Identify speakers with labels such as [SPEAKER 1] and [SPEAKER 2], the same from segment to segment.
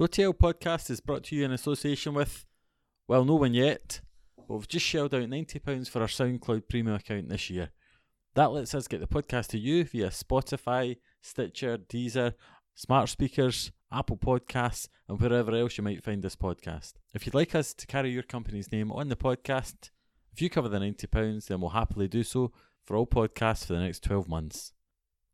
[SPEAKER 1] OTL podcast is brought to you in association with, well, no one yet, but we've just shelled out £90 for our SoundCloud premium account this year. That lets us get the podcast to you via Spotify, Stitcher, Deezer, smart speakers, Apple Podcasts, and wherever else you might find this podcast. If you'd like us to carry your company's name on the podcast, if you cover the £90, then we'll happily do so for all podcasts for the next 12 months.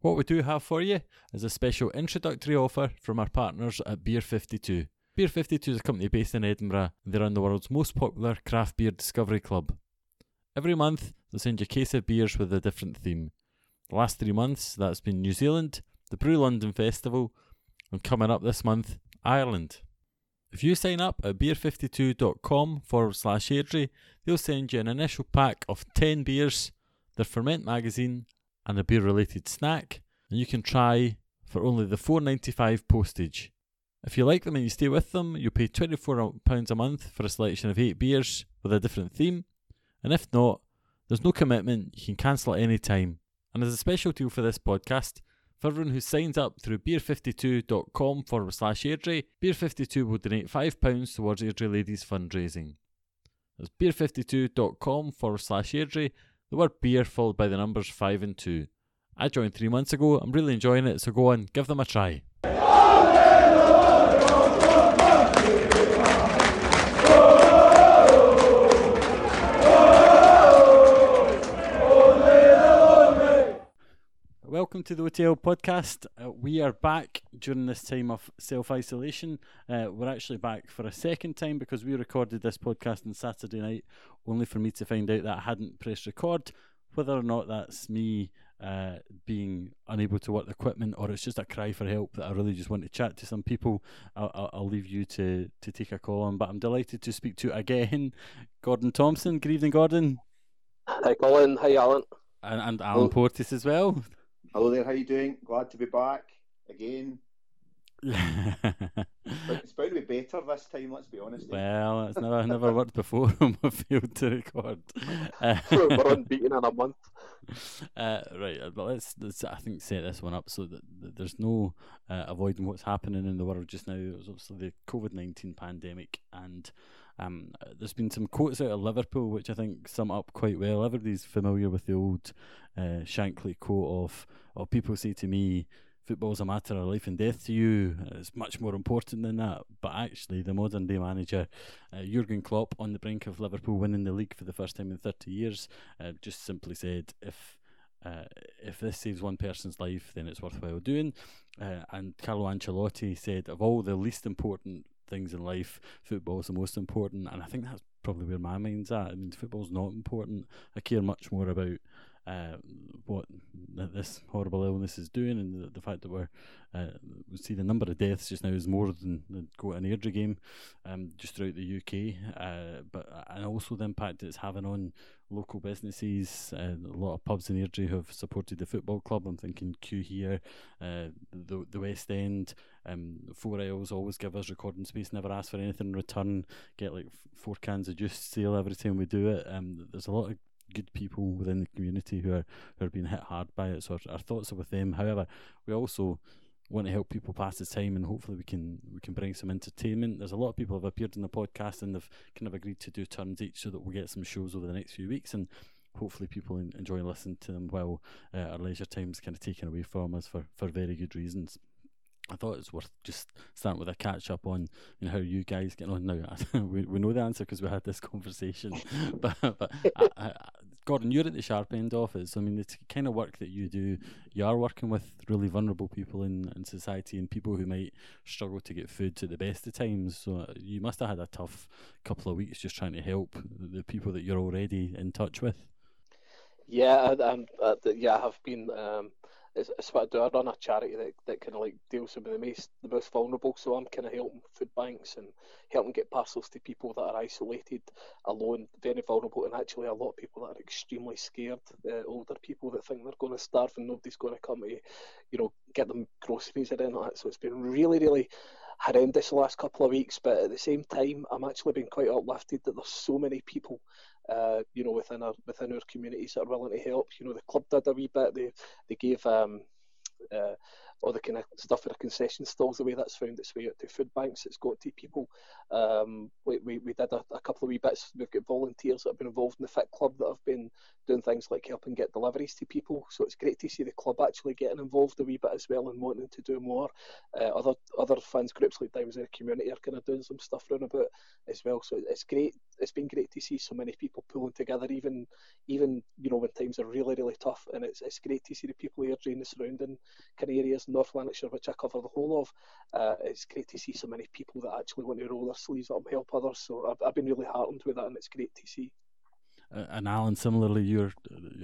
[SPEAKER 1] What we do have for you is a special introductory offer from our partners at Beer 52. Beer 52 is a company based in Edinburgh. They run the world's most popular craft beer discovery club. Every month, they send you a case of beers with a different theme. The last three months, that's been New Zealand, the Brew London Festival, and coming up this month, Ireland. If you sign up at beer52.com forward slash Airdrie, they'll send you an initial pack of 10 beers, their ferment magazine, and a beer related snack, and you can try for only the $4.95 postage. If you like them and you stay with them, you pay £24 a month for a selection of 8 beers with a different theme, and if not, there's no commitment, you can cancel at any time. And as a special deal for this podcast, for everyone who signs up through beer52.com forward slash Airdrie, Beer52 will donate £5 towards Airdrie Ladies fundraising. That's beer52.com forward slash Airdrie, the word beer followed by the numbers 5 and 2. I joined three months ago, I'm really enjoying it, so go on, give them a try. Welcome to the OTL podcast. Uh, we are back during this time of self isolation. Uh, we're actually back for a second time because we recorded this podcast on Saturday night, only for me to find out that I hadn't pressed record. Whether or not that's me uh, being unable to work the equipment or it's just a cry for help that I really just want to chat to some people, I'll, I'll, I'll leave you to, to take a call on. But I'm delighted to speak to again Gordon Thompson. Good evening, Gordon.
[SPEAKER 2] Hi, Colin. Hi, Alan.
[SPEAKER 1] And, and Alan Portis as well.
[SPEAKER 3] Hello there, how you doing? Glad to be back again. It's bound to be better this time, let's be honest.
[SPEAKER 1] well, it's never never worked before on my field to record. Uh,
[SPEAKER 2] We're unbeaten in a month.
[SPEAKER 1] uh, right, uh, but let's, let's I think set this one up so that, that there's no uh, avoiding what's happening in the world just now. There's obviously the COVID nineteen pandemic, and um, uh, there's been some quotes out of Liverpool which I think sum up quite well. Everybody's familiar with the old uh, Shankly quote of, "Oh, people say to me." Football's a matter of life and death to you. It's much more important than that. But actually, the modern day manager, uh, Jurgen Klopp, on the brink of Liverpool winning the league for the first time in 30 years, uh, just simply said, if uh, if this saves one person's life, then it's worthwhile doing. Uh, and Carlo Ancelotti said, of all the least important things in life, football is the most important. And I think that's probably where my mind's at. I mean, football's not important. I care much more about uh, what th- this horrible illness is doing, and the, the fact that we're uh, we see the number of deaths just now is more than the go to an Airdrie game, um, just throughout the UK. Uh, but and also the impact it's having on local businesses. Uh, a lot of pubs in Airdrie have supported the football club. I'm thinking Q here, uh, the the West End. Um, Four Isles always give us recording space, never ask for anything in return. Get like four cans of juice sale every time we do it. Um, there's a lot of good people within the community who are who are being hit hard by it. So our, our thoughts are with them. However, we also want to help people pass the time and hopefully we can we can bring some entertainment. There's a lot of people have appeared in the podcast and they've kind of agreed to do turns each so that we'll get some shows over the next few weeks and hopefully people enjoy listening to them while uh, our leisure time's kind of taken away from us for, for very good reasons. I thought it's worth just starting with a catch up on you know, how you guys get on now. we, we know the answer because we had this conversation, but, but I, I, Gordon, you're at the sharp end of it. I mean, the kind of work that you do, you are working with really vulnerable people in, in society and people who might struggle to get food to the best of times. So uh, you must have had a tough couple of weeks just trying to help the people that you're already in touch with.
[SPEAKER 2] Yeah, I, I'm, uh, yeah, I have been. Um, it's, it's what I do. I run a charity that, that kind of like deals with the most the most vulnerable. So I'm kind of helping food banks and helping get parcels to people that are isolated, alone, very vulnerable, and actually a lot of people that are extremely scared. Uh, older people that think they're going to starve and nobody's going to come to, you know, get them groceries or anything like that. So it's been really, really horrendous the last couple of weeks. But at the same time, I'm actually been quite uplifted that there's so many people uh, you know, within our within our communities that are willing to help. You know, the club did a wee bit. They they gave um, uh, all the kind of stuff for the concession stalls, the way that's found its way out to food banks, it's got to people. Um, we, we, we did a, a, couple of wee bits. We've got volunteers that have been involved in the Fit Club that have been doing things like helping get deliveries to people. So it's great to see the club actually getting involved a wee bit as well and wanting to do more. Uh, other other fans groups like Diamonds in the Community are kind of doing some stuff around about as well. So it's great. It's been great to see so many people pulling together, even even you know when times are really really tough. And it's it's great to see the people here in the surrounding kind of areas, North Lanarkshire, which I cover the whole of. Uh, it's great to see so many people that actually want to roll their sleeves up and help others. So I've, I've been really heartened with that, and it's great to see.
[SPEAKER 1] Uh, and Alan, similarly, you're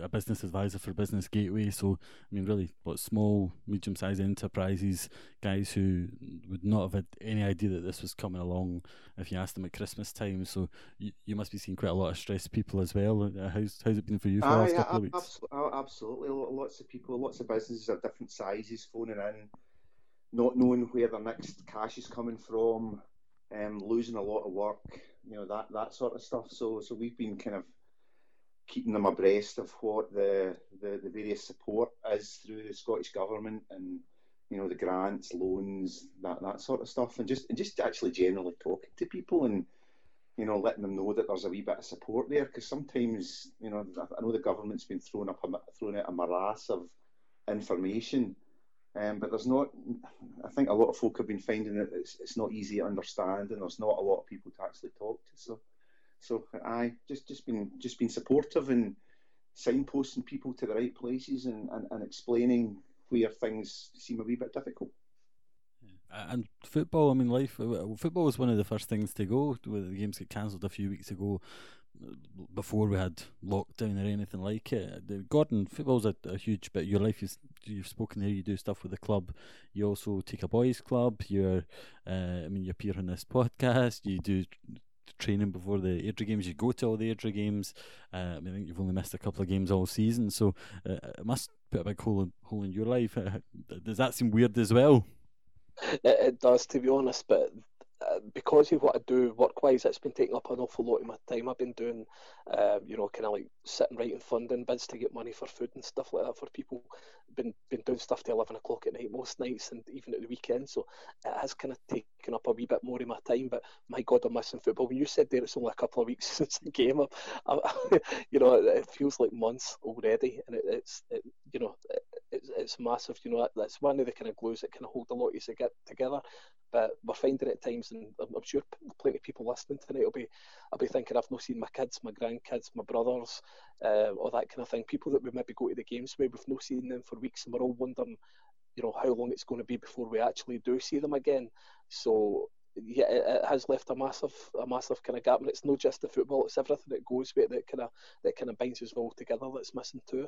[SPEAKER 1] a business advisor for Business Gateway. So, I mean, really, what small, medium sized enterprises, guys who would not have had any idea that this was coming along if you asked them at Christmas time. So, you, you must be seeing quite a lot of stressed people as well. Uh, how's, how's it been for you for the last couple of weeks?
[SPEAKER 4] Absolutely. Lots of people, lots of businesses of different sizes phoning in, not knowing where their next cash is coming from, um, losing a lot of work, you know, that, that sort of stuff. So, so we've been kind of keeping them abreast of what the, the, the various support is through the Scottish Government and you know the grants, loans, that that sort of stuff, and just and just actually generally talking to people and you know letting them know that there's a wee bit of support there because sometimes you know I know the government's been throwing up a, throwing out a morass of information, um, but there's not. I think a lot of folk have been finding that it's, it's not easy to understand, and there's not a lot of people to actually talk to. So so I just just been just been supportive and signposting people to the right places and, and, and explaining where things seem a wee bit difficult.
[SPEAKER 1] And football, I mean, life. Football was one of the first things to go. The games get cancelled a few weeks ago, before we had lockdown or anything like it. Gordon, football's a, a huge bit of your life. You've, you've spoken there. You do stuff with the club. You also take a boys' club. You're, uh, I mean, you appear on this podcast. You do training before the Airdrie games. You go to all the Airdrie games. Uh, I, mean, think you've only missed a couple of games all season, so uh, it must put a big hole in, hole in your life. Uh, does that seem weird as well?
[SPEAKER 2] It, it does, to be honest, but uh, because of what I do work wise, it's been taking up an awful lot of my time. I've been doing, uh, you know, kind of like sitting writing funding bids to get money for food and stuff like that for people. Been been doing stuff to eleven o'clock at night most nights and even at the weekend. So it has kind of taken up a wee bit more of my time. But my God, I'm missing football. When you said there it's only a couple of weeks since the game, I, you know, it, it, feels like months already, and it, it's it, you know, it's, it's massive. You know, that's one of the kind of glues that kind of hold a lot of you together. But we're finding at times, and I'm, sure plenty of people listening tonight will be, I'll be thinking I've not seen my kids, my grandkids, my brothers, uh, all that kind of thing. People that we maybe go to the games with, we've not seen them for weeks, and we're all wondering, you know, how long it's going to be before we actually do see them again. So yeah, it, it, has left a massive, a massive kind of gap, and it's not just the football; it's everything that goes with it that kind of that kind of binds us all together that's missing too.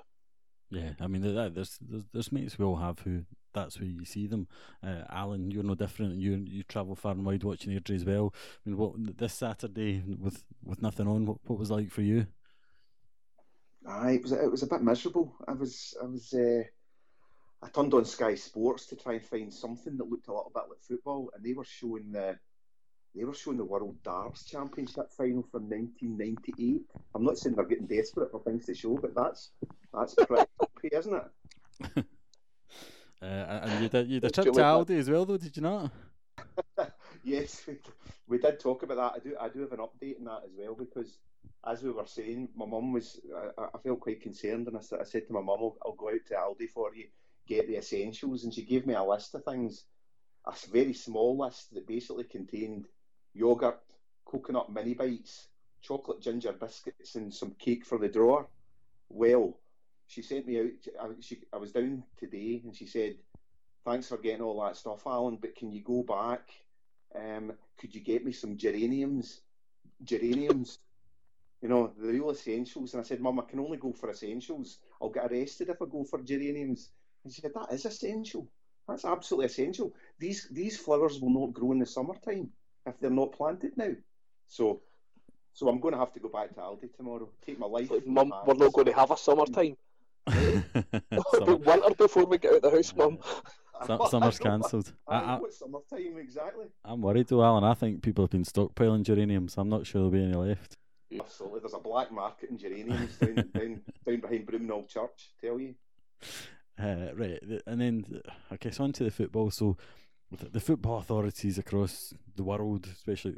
[SPEAKER 1] Yeah, I mean, there's, there's there's mates we all have who that's where you see them. Uh, Alan, you're no different. You you travel far and wide watching Airdrie as well. I mean, what this Saturday with with nothing on, what, what was like for you?
[SPEAKER 4] Aye, it was it was a bit miserable. I was I was uh, I turned on Sky Sports to try and find something that looked a little bit like football, and they were showing the they were showing the World Darts Championship final from 1998. I'm not saying they're getting desperate for things to show, but that's that's pretty okay, isn't it?
[SPEAKER 1] Uh, and you did you did trip to Aldi as well, though, did you not?
[SPEAKER 4] yes, we, we did talk about that. I do I do have an update on that as well because, as we were saying, my mum was I, I felt quite concerned, and I, I said to my mum, I'll, I'll go out to Aldi for you, get the essentials, and she gave me a list of things, a very small list that basically contained yogurt, coconut mini bites, chocolate ginger biscuits, and some cake for the drawer. Well, she sent me out. I, she, I was down today, and she said, "Thanks for getting all that stuff, Alan. But can you go back? Um, could you get me some geraniums? Geraniums." you know, the real essentials. And I said, Mum, I can only go for essentials. I'll get arrested if I go for geraniums. And she said, That is essential. That's absolutely essential. These these flowers will not grow in the summertime if they're not planted now. So so I'm going to have to go back to Aldi tomorrow. Take my life.
[SPEAKER 2] Mum, we're not going to have a summertime. Summer. winter before we get out the house, Mum.
[SPEAKER 1] summer's cancelled.
[SPEAKER 4] I, I, I, summertime exactly?
[SPEAKER 1] I'm worried though, Alan. I think people have been stockpiling geraniums. I'm not sure there'll be any left.
[SPEAKER 4] Absolutely, there's a black market in geraniums down, down, down behind Broomknoll Church. Tell you.
[SPEAKER 1] Uh, right, and then I guess on to the football. So the football authorities across the world, especially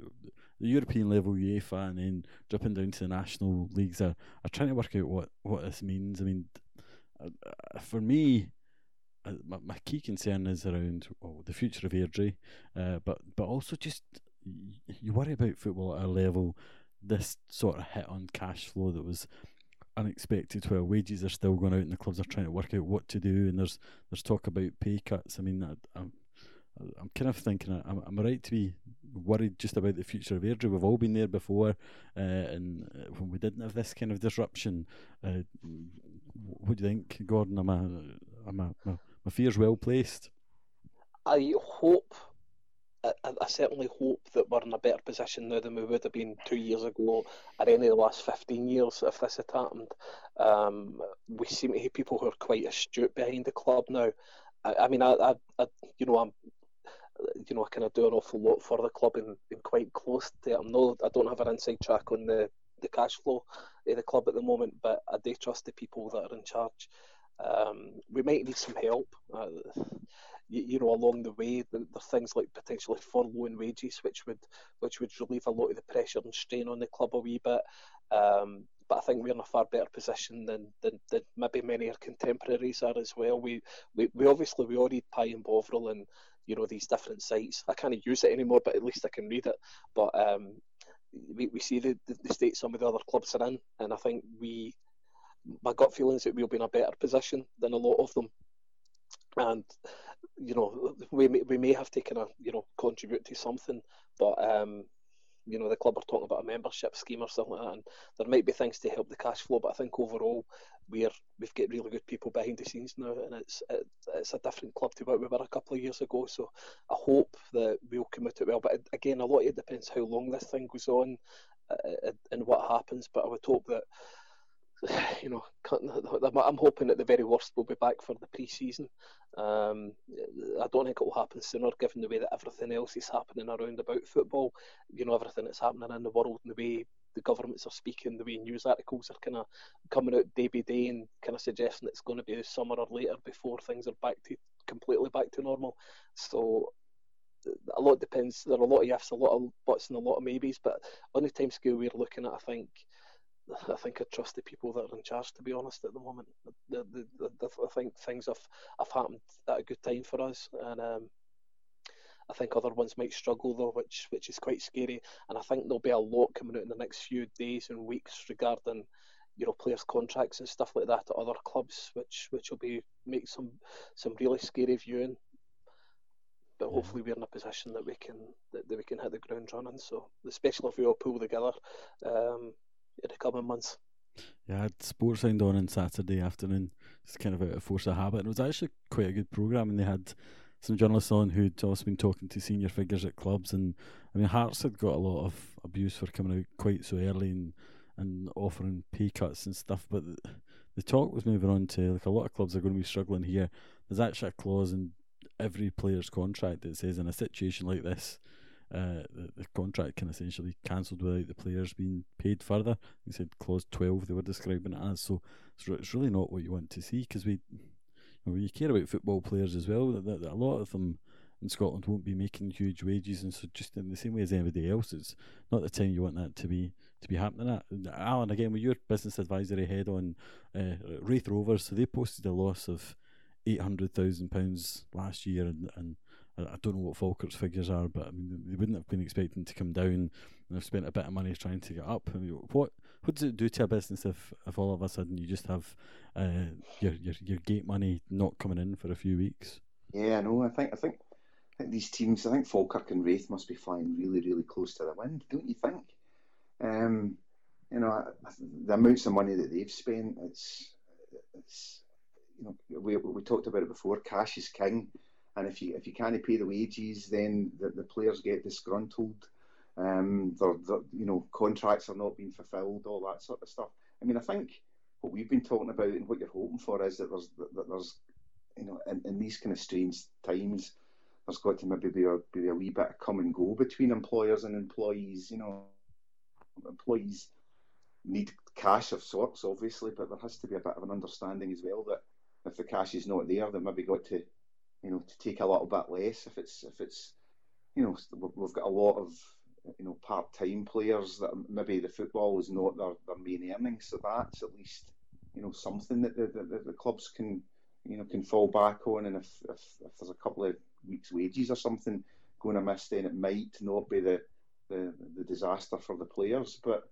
[SPEAKER 1] the European level, UEFA, and then dropping down to the national leagues, are, are trying to work out what, what this means. I mean, uh, for me, uh, my, my key concern is around oh, the future of Airdrie, uh, but but also just you worry about football at a level. This sort of hit on cash flow that was unexpected where wages are still going out and the clubs are trying to work out what to do and there's there's talk about pay cuts. I mean, I, I'm I'm kind of thinking I'm, I'm right to be worried just about the future of Airdrie. We've all been there before, uh, and uh, when we didn't have this kind of disruption, uh, what do you think, Gordon? Am I, am I, my, my fears well placed?
[SPEAKER 2] I hope I, I, certainly hope that we're in a better position now than we would have been two years ago or any of the last 15 years if this had happened. Um, we seem to have people who are quite astute behind the club now. I, I mean, I, I, you know, I'm, you know, I kind of do an awful lot for the club and, and quite close to it. I'm no, I don't have an inside track on the, the cash flow of the club at the moment, but I do trust the people that are in charge. Um, we might need some help. Uh, you, you, know, along the way, there's things like potentially furloughing wages, which would which would relieve a lot of the pressure and strain on the club a wee bit. Um, but I think we're in a far better position than, than, than maybe many of our contemporaries are as well. We, we, we obviously we all read Pie and Bovril and you know these different sites. I can't use it anymore, but at least I can read it. But um, we, we see the, the, the state some of the other clubs are in, and I think we my gut feeling is that we'll be in a better position than a lot of them. And you know, we may, we may have kind of you know contribute to something, but um, you know the club are talking about a membership scheme or something like that, and there might be things to help the cash flow. But I think overall, we're we've got really good people behind the scenes now, and it's it, it's a different club to what we were a couple of years ago. So I hope that we'll come out it well. But again, a lot of it depends how long this thing goes on uh, and what happens. But I would hope that you know, I'm hoping at the very worst we'll be back for the pre-season. Um, I don't think it will happen sooner, given the way that everything else is happening around about football. You know, everything that's happening in the world, and the way the governments are speaking, the way news articles are kind of coming out day by day, and kind of suggesting it's going to be the summer or later before things are back to completely back to normal. So a lot depends. There are a lot of ifs, a lot of buts, and a lot of maybes. But on the time scale we're looking at, I think I think I trust the people that are in charge. To be honest, at the moment, the, the, the, I think things have have happened at a good time for us, and um, I think other ones might struggle though, which which is quite scary. And I think there'll be a lot coming out in the next few days and weeks regarding you know players' contracts and stuff like that at other clubs, which which will be make some some really scary viewing. But hopefully we're in a position that we can that, that we can hit the ground running. So especially if we all pull together, um, in the coming months.
[SPEAKER 1] Yeah, I had Sportsound on on Saturday afternoon. It's kind of out of force of habit. And it was actually quite a good programme, and they had some journalists on who'd also been talking to senior figures at clubs. And I mean, Hearts had got a lot of abuse for coming out quite so early and, and offering pay cuts and stuff. But the, the talk was moving on to like a lot of clubs are going to be struggling here. There's actually a clause in every player's contract that says in a situation like this, uh, the, the contract can essentially cancelled without the players being paid further. He said clause 12 they were describing it as. So it's really not what you want to see because we, you, know, care about football players as well. That, that, a lot of them in Scotland won't be making huge wages, and so just in the same way as anybody else, it's not the time you want that to be to be happening at. Alan, again, with your business advisory head on uh, Raith Rovers, so they posted a loss of eight hundred thousand pounds last year, and, and I don't know what Falkirk's figures are, but I mean they wouldn't have been expecting to come down and have spent a bit of money trying to get up. I mean, what what does it do to a business if, if all of a sudden you just have uh, your, your your gate money not coming in for a few weeks?
[SPEAKER 3] Yeah, I know. I think I think I think these teams. I think Falkirk and Raith must be flying really really close to the wind, don't you think? Um, you know, the amounts of money that they've spent, it's it's you know we we talked about it before. Cash is king and if you if you can't pay the wages, then the, the players get disgruntled. Um, they're, they're, you know contracts are not being fulfilled, all that sort of stuff. I mean, I think what we've been talking about and what you're hoping for is that there's that there's you know in, in these kind of strange times, there's got to maybe be a, be a wee bit of come and go between employers and employees. You know, employees need cash of sorts, obviously, but there has to be a bit of an understanding as well that
[SPEAKER 4] if the cash is not there, then maybe got to, you know, to take a little bit less if it's if it's, you know, we've got a lot of you know part-time players that maybe the football is not their, their main earnings, so that's at least you know something that the, the, the clubs can you know can fall back on, and if, if, if there's a couple of weeks' wages or something going amiss, then it might not be the the, the disaster for the players, but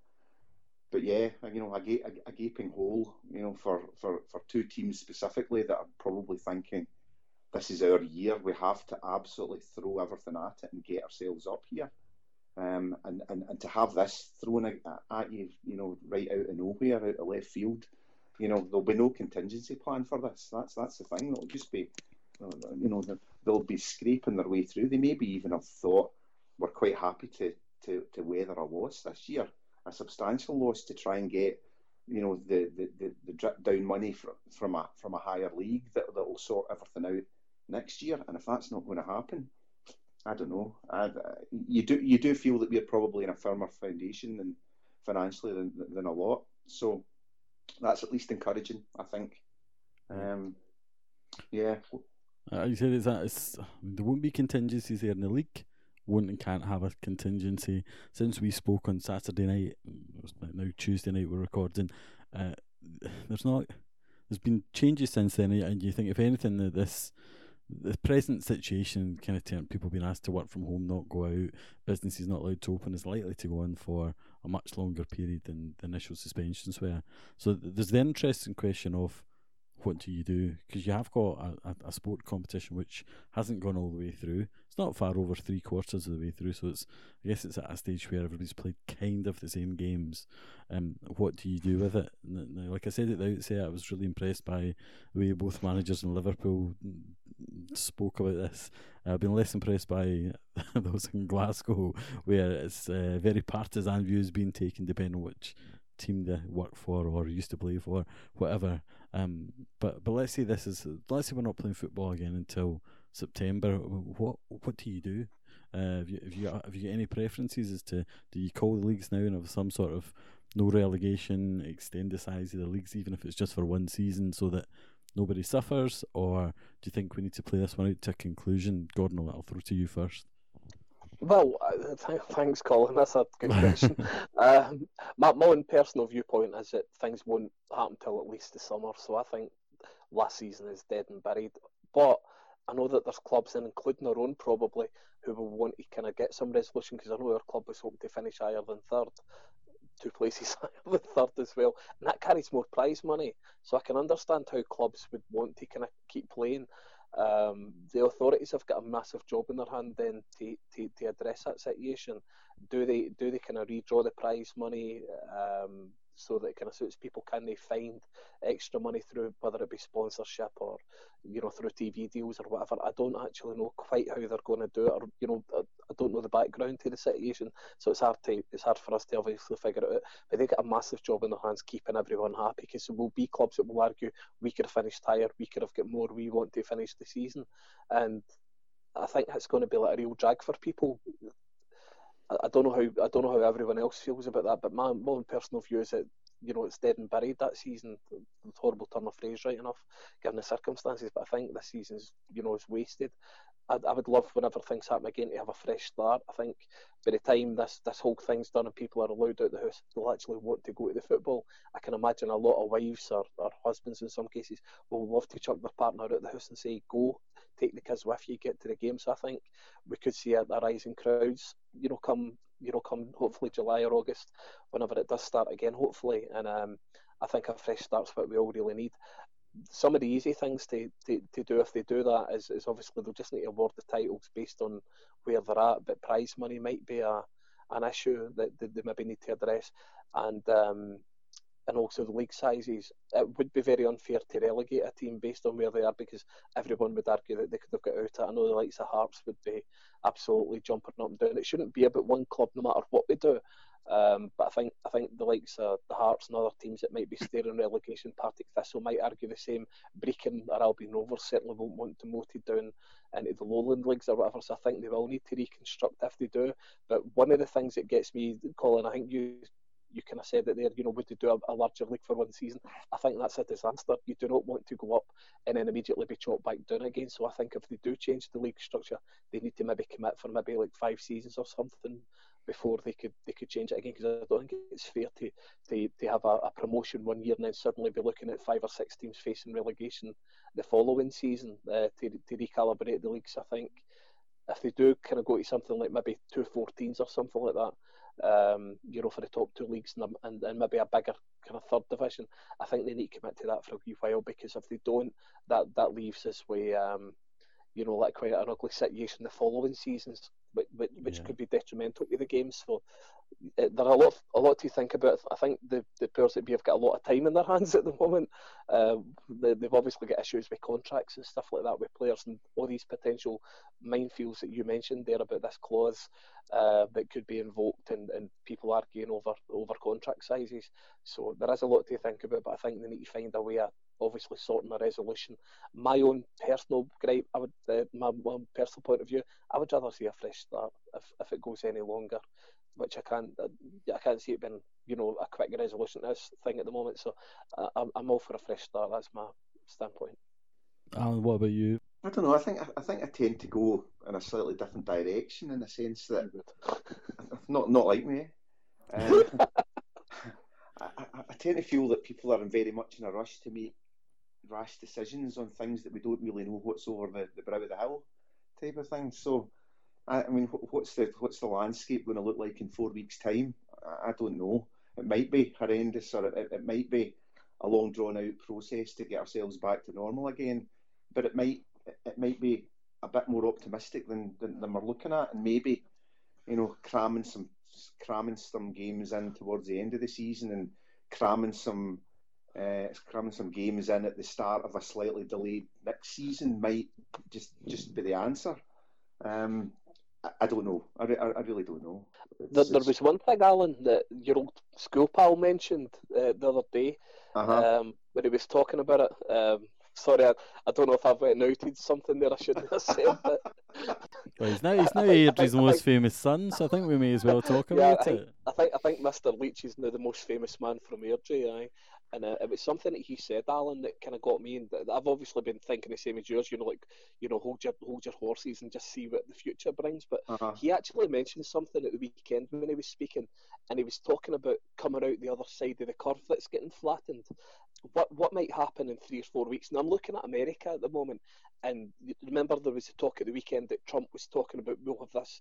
[SPEAKER 4] but yeah, you know, a, a, a, gaping hole, you know, for, for, for two teams specifically that are probably thinking this is our year. We have to absolutely throw everything at it and get ourselves up here. Um, and, and, and to have this thrown at you, you know, right out of nowhere, out of left field, you know, there'll be no contingency plan for this. That's that's the thing. It'll just be, you know, they'll be scraping their way through. They maybe even have thought we're quite happy to, to, to weather a loss this year, a substantial loss to try and get, you know, the, the, the, the drip down money from, from a from a higher league that that will sort everything out next year. And if that's not going to happen, I don't know. I, you do you do feel that we're probably in a firmer foundation than financially than, than a lot. So that's at least encouraging, I think. Um, yeah.
[SPEAKER 1] Uh, you said that it's, there won't be contingencies there in the league. Won't and can't have a contingency. Since we spoke on Saturday night, now Tuesday night we're recording. Uh, there's not. There's been changes since then, and you think if anything that this the present situation kind of turn people being asked to work from home, not go out, businesses not allowed to open is likely to go on for a much longer period than the initial suspensions were. So there's the interesting question of what do you do? Because you have got a, a, a, sport competition which hasn't gone all the way through. It's not far over three quarters of the way through, so it's I guess it's at a stage where everybody's played kind of the same games. Um, what do you do with it? Now, like I said at the outset, I was really impressed by the way both managers in Liverpool spoke about this. I've been less impressed by those in Glasgow, where it's uh, very partisan views being taken, depending on which team they work for or used to play for, whatever. Um, but but let's say this is let's say we're not playing football again until September. What what do you do? Uh, have you have you have you got any preferences as to do you call the leagues now and have some sort of no relegation, extend the size of the leagues even if it's just for one season, so that nobody suffers, or do you think we need to play this one out to a conclusion? Gordon, I'll throw to you first.
[SPEAKER 2] Well, uh, th- thanks, Colin. That's a good question. um, my, my own personal viewpoint is that things won't happen till at least the summer. So I think last season is dead and buried. But I know that there's clubs, and including our own probably, who will want to kind of get some resolution because I know our club was hoping to finish higher than third, two places higher than third as well, and that carries more prize money. So I can understand how clubs would want to kind of keep playing. Um, the authorities have got a massive job in their hand then to, to, to address that situation. Do they do they kind of redraw the prize money? Um, so that it kind of suits people. Can they find extra money through whether it be sponsorship or you know through TV deals or whatever? I don't actually know quite how they're going to do it, or you know I don't know the background to the situation, so it's hard to it's hard for us to obviously figure it out. But they get a massive job in their hands keeping everyone happy because there will be clubs that will argue we could have finished higher, we could have got more, we want to finish the season, and I think it's going to be like a real drag for people. I, don't know how I don't know how everyone else feels about that, but my, my own personal view is that you know it's dead and buried that season. horrible turn of phrase, right enough, given the circumstances. But I think this season's you know is wasted. I, I would love whenever things happen again to have a fresh start. I think by the time this this whole thing's done and people are allowed out of the house, they'll actually want to go to the football. I can imagine a lot of wives or, or husbands in some cases will love to chuck their partner out of the house and say, "Go, take the kids with you, get to the game." So I think we could see a, a rise in crowds. You know, come you know come hopefully July or August, whenever it does start again, hopefully, and um, I think a fresh start's what we all really need. Some of the easy things to, to, to do if they do that is, is obviously they'll just need to award the titles based on where they're at, but prize money might be a an issue that they, they maybe need to address, and um, and also the league sizes. It would be very unfair to relegate a team based on where they are because everyone would argue that they could have got out. I know the likes of Hearts would be absolutely jumping up and down. It shouldn't be about one club no matter what we do. Um, but I think I think the likes of the Hearts and other teams that might be staring relegation, Partick Thistle might argue the same. Brechin or Albion Rovers certainly won't want to demoted down into the lowland leagues or whatever. So I think they will need to reconstruct if they do. But one of the things that gets me, Colin, I think you you kind of said it there. You know, would they do a, a, larger league for one season? I think that's a disaster. You do not want to go up and then immediately be chopped back down again. So I think if they do change the league structure, they need to maybe commit for maybe like five seasons or something before they could they could change it again because I don't think it's fair to to, to have a, a, promotion one year and then suddenly be looking at five or six teams facing relegation the following season uh, to to recalibrate the leagues. I think if they do kind of go to something like maybe two 14s or something like that, um, you know, for the top two leagues and, and, and maybe a bigger kind of third division, I think they need to commit to that for a wee while because if they don't, that that leaves us with um, you know, like quite an ugly situation the following seasons, which, which yeah. could be detrimental to the game. So uh, there are a lot, a lot to think about. I think the the powers that be have got a lot of time in their hands at the moment. Uh, they, have obviously got issues with contracts and stuff like that with players and all these potential minefields that you mentioned there about this clause uh, that could be invoked and, and people arguing over over contract sizes. So there is a lot to think about, but I think they need to find a way of obviously sorting a resolution. My own personal gripe, I would, uh, my, my personal point of view, I would rather see a fresh start if, if it goes any longer, which I can't, uh, I can't see it being, you know, a quick resolution to this thing at the moment. So uh, I'm, I'm all for a fresh start. That's my standpoint.
[SPEAKER 1] Alan, what about you?
[SPEAKER 4] I don't know. I think I think I tend to go in a slightly different direction in the sense that not not like me. Um, I, I, I, tend to feel that people are very much in a rush to make rash decisions on things that we don't really know what's over the, the brow of the hill type of thing. So, I, I mean, what's the what's the landscape going to look like in four weeks' time? I, I don't know. It might be horrendous, or it, it might be a long drawn out process to get ourselves back to normal again. But it might it might be a bit more optimistic than, than, than we're looking at, and maybe you know cramming some cramming some games in towards the end of the season and cramming some uh, cramming some games in at the start of a slightly delayed next season might just just be the answer. Um, I, I, don't know. I, I, I, really don't know.
[SPEAKER 2] There, there, was one thing, Alan, that your old school pal mentioned uh, the other day uh-huh. um, when he was talking about it. Um, sorry, I, I don't know if I've went outed something there I shouldn't have said. But...
[SPEAKER 1] well, he's now he's now Airdrie's most think, famous son, so I think we may as well talk
[SPEAKER 2] yeah,
[SPEAKER 1] about
[SPEAKER 2] I think,
[SPEAKER 1] it.
[SPEAKER 2] I think I think Mr. Leitch is now the most famous man from Airdrie. And uh, it was something that he said, Alan, that kind of got me. And I've obviously been thinking the same as yours. You know, like you know, hold your hold your horses and just see what the future brings. But uh-huh. he actually mentioned something at the weekend when he was speaking, and he was talking about coming out the other side of the curve that's getting flattened. What what might happen in three or four weeks? And I'm looking at America at the moment, and remember there was a talk at the weekend that Trump was talking about we'll have this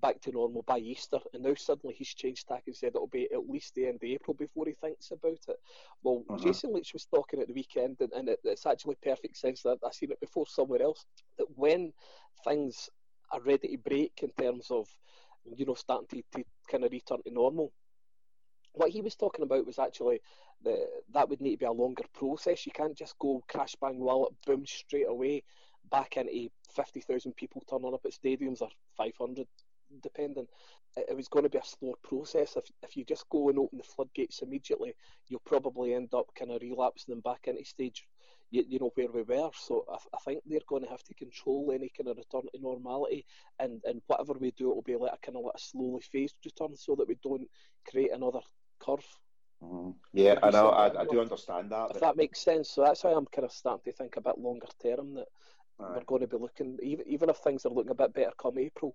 [SPEAKER 2] back to normal by Easter, and now suddenly he's changed tack and said it'll be at least the end of April before he thinks about it. Well, uh-huh. Jason Leitch was talking at the weekend, and, and it, it's actually perfect sense that I've seen it before somewhere else. That when things are ready to break in terms of, you know, starting to, to kind of return to normal, what he was talking about was actually the, that would need to be a longer process. You can't just go crash bang wallet boom straight away back into 50,000 people turning up at stadiums or 500 depending. It was going to be a slow process. If if you just go and open the floodgates immediately, you'll probably end up kind of relapsing them back into stage, you, you know, where we were. So I, I think they're going to have to control any kind of return to normality, and, and whatever we do, it will be like a kind of like a slowly phased return, so that we don't create another curve.
[SPEAKER 4] Mm-hmm. Yeah, I know. I, I, do understand that.
[SPEAKER 2] If that makes sense, so that's why I'm kind of starting to think a bit longer term that Aye. we're going to be looking even even if things are looking a bit better come April,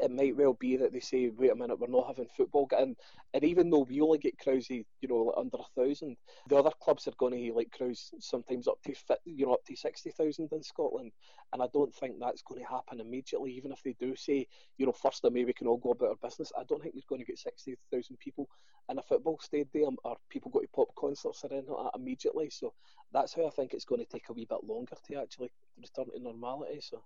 [SPEAKER 2] it might well be that they say, wait a minute, we're not having football. And and even though we only get Krusey, you know, like under a thousand, the other clubs are going to like Kruse sometimes up to you know up to sixty thousand in Scotland. And I don't think that's going to happen immediately. Even if they do say, you know, first of May we can all go about our business, I don't think you're going to get sixty thousand people in a football stadium or people go to pop concerts or anything like that immediately. So that's how I think it's going to take a wee bit longer to actually return to normality. So.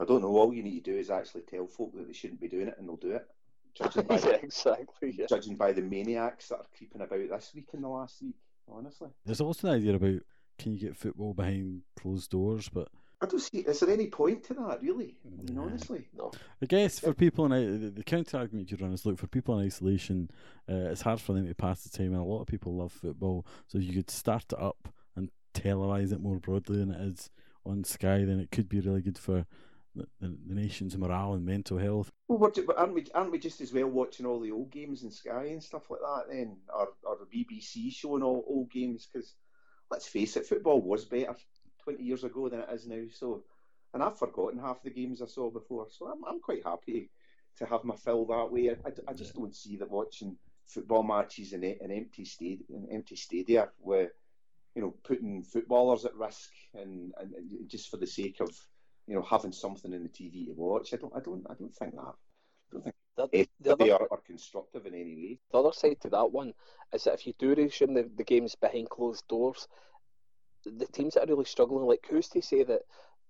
[SPEAKER 4] I don't know. All you need to do is actually tell folk that they shouldn't be doing it, and they'll do it. Judging by
[SPEAKER 2] yeah, exactly. Yeah.
[SPEAKER 4] Judging by the maniacs that are creeping about this week and the last week, honestly.
[SPEAKER 1] There's also an idea about can you get football behind closed doors, but
[SPEAKER 4] I don't see. Is there any point to that, really? I mean, honestly, no.
[SPEAKER 1] I guess for people in the, the counter argument you run is look for people in isolation. Uh, it's hard for them to pass the time, and a lot of people love football. So you could start it up and televise it more broadly than it is on Sky. Then it could be really good for the, the nation's morale and mental health.
[SPEAKER 4] Well, aren't we aren't we just as well watching all the old games in Sky and stuff like that then, or or the BBC showing all old games? Because let's face it, football was better 20 years ago than it is now. So, and I've forgotten half the games I saw before. So I'm I'm quite happy to have my fill that way. I, I, I just don't see that watching football matches in an empty stadium, in empty stadia, where you know putting footballers at risk and, and, and just for the sake of you know, having something in the TV to watch. I don't, I don't, I don't think that. I don't think the, the other, are, are, constructive in any way.
[SPEAKER 2] The other side to that one is that if you do resume the, the games behind closed doors, the teams that are really struggling, like who's to say that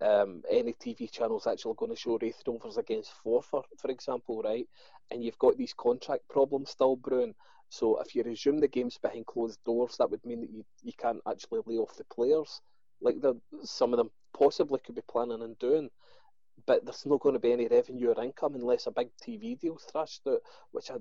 [SPEAKER 2] um, any TV channel is actually going to show Raith Rovers against Forfar, for example, right? And you've got these contract problems still brewing. So if you resume the games behind closed doors, that would mean that you, you can't actually lay off the players like the some of them possibly could be planning on doing. But there's not going to be any revenue or income unless a big TV deal thrashed out, which I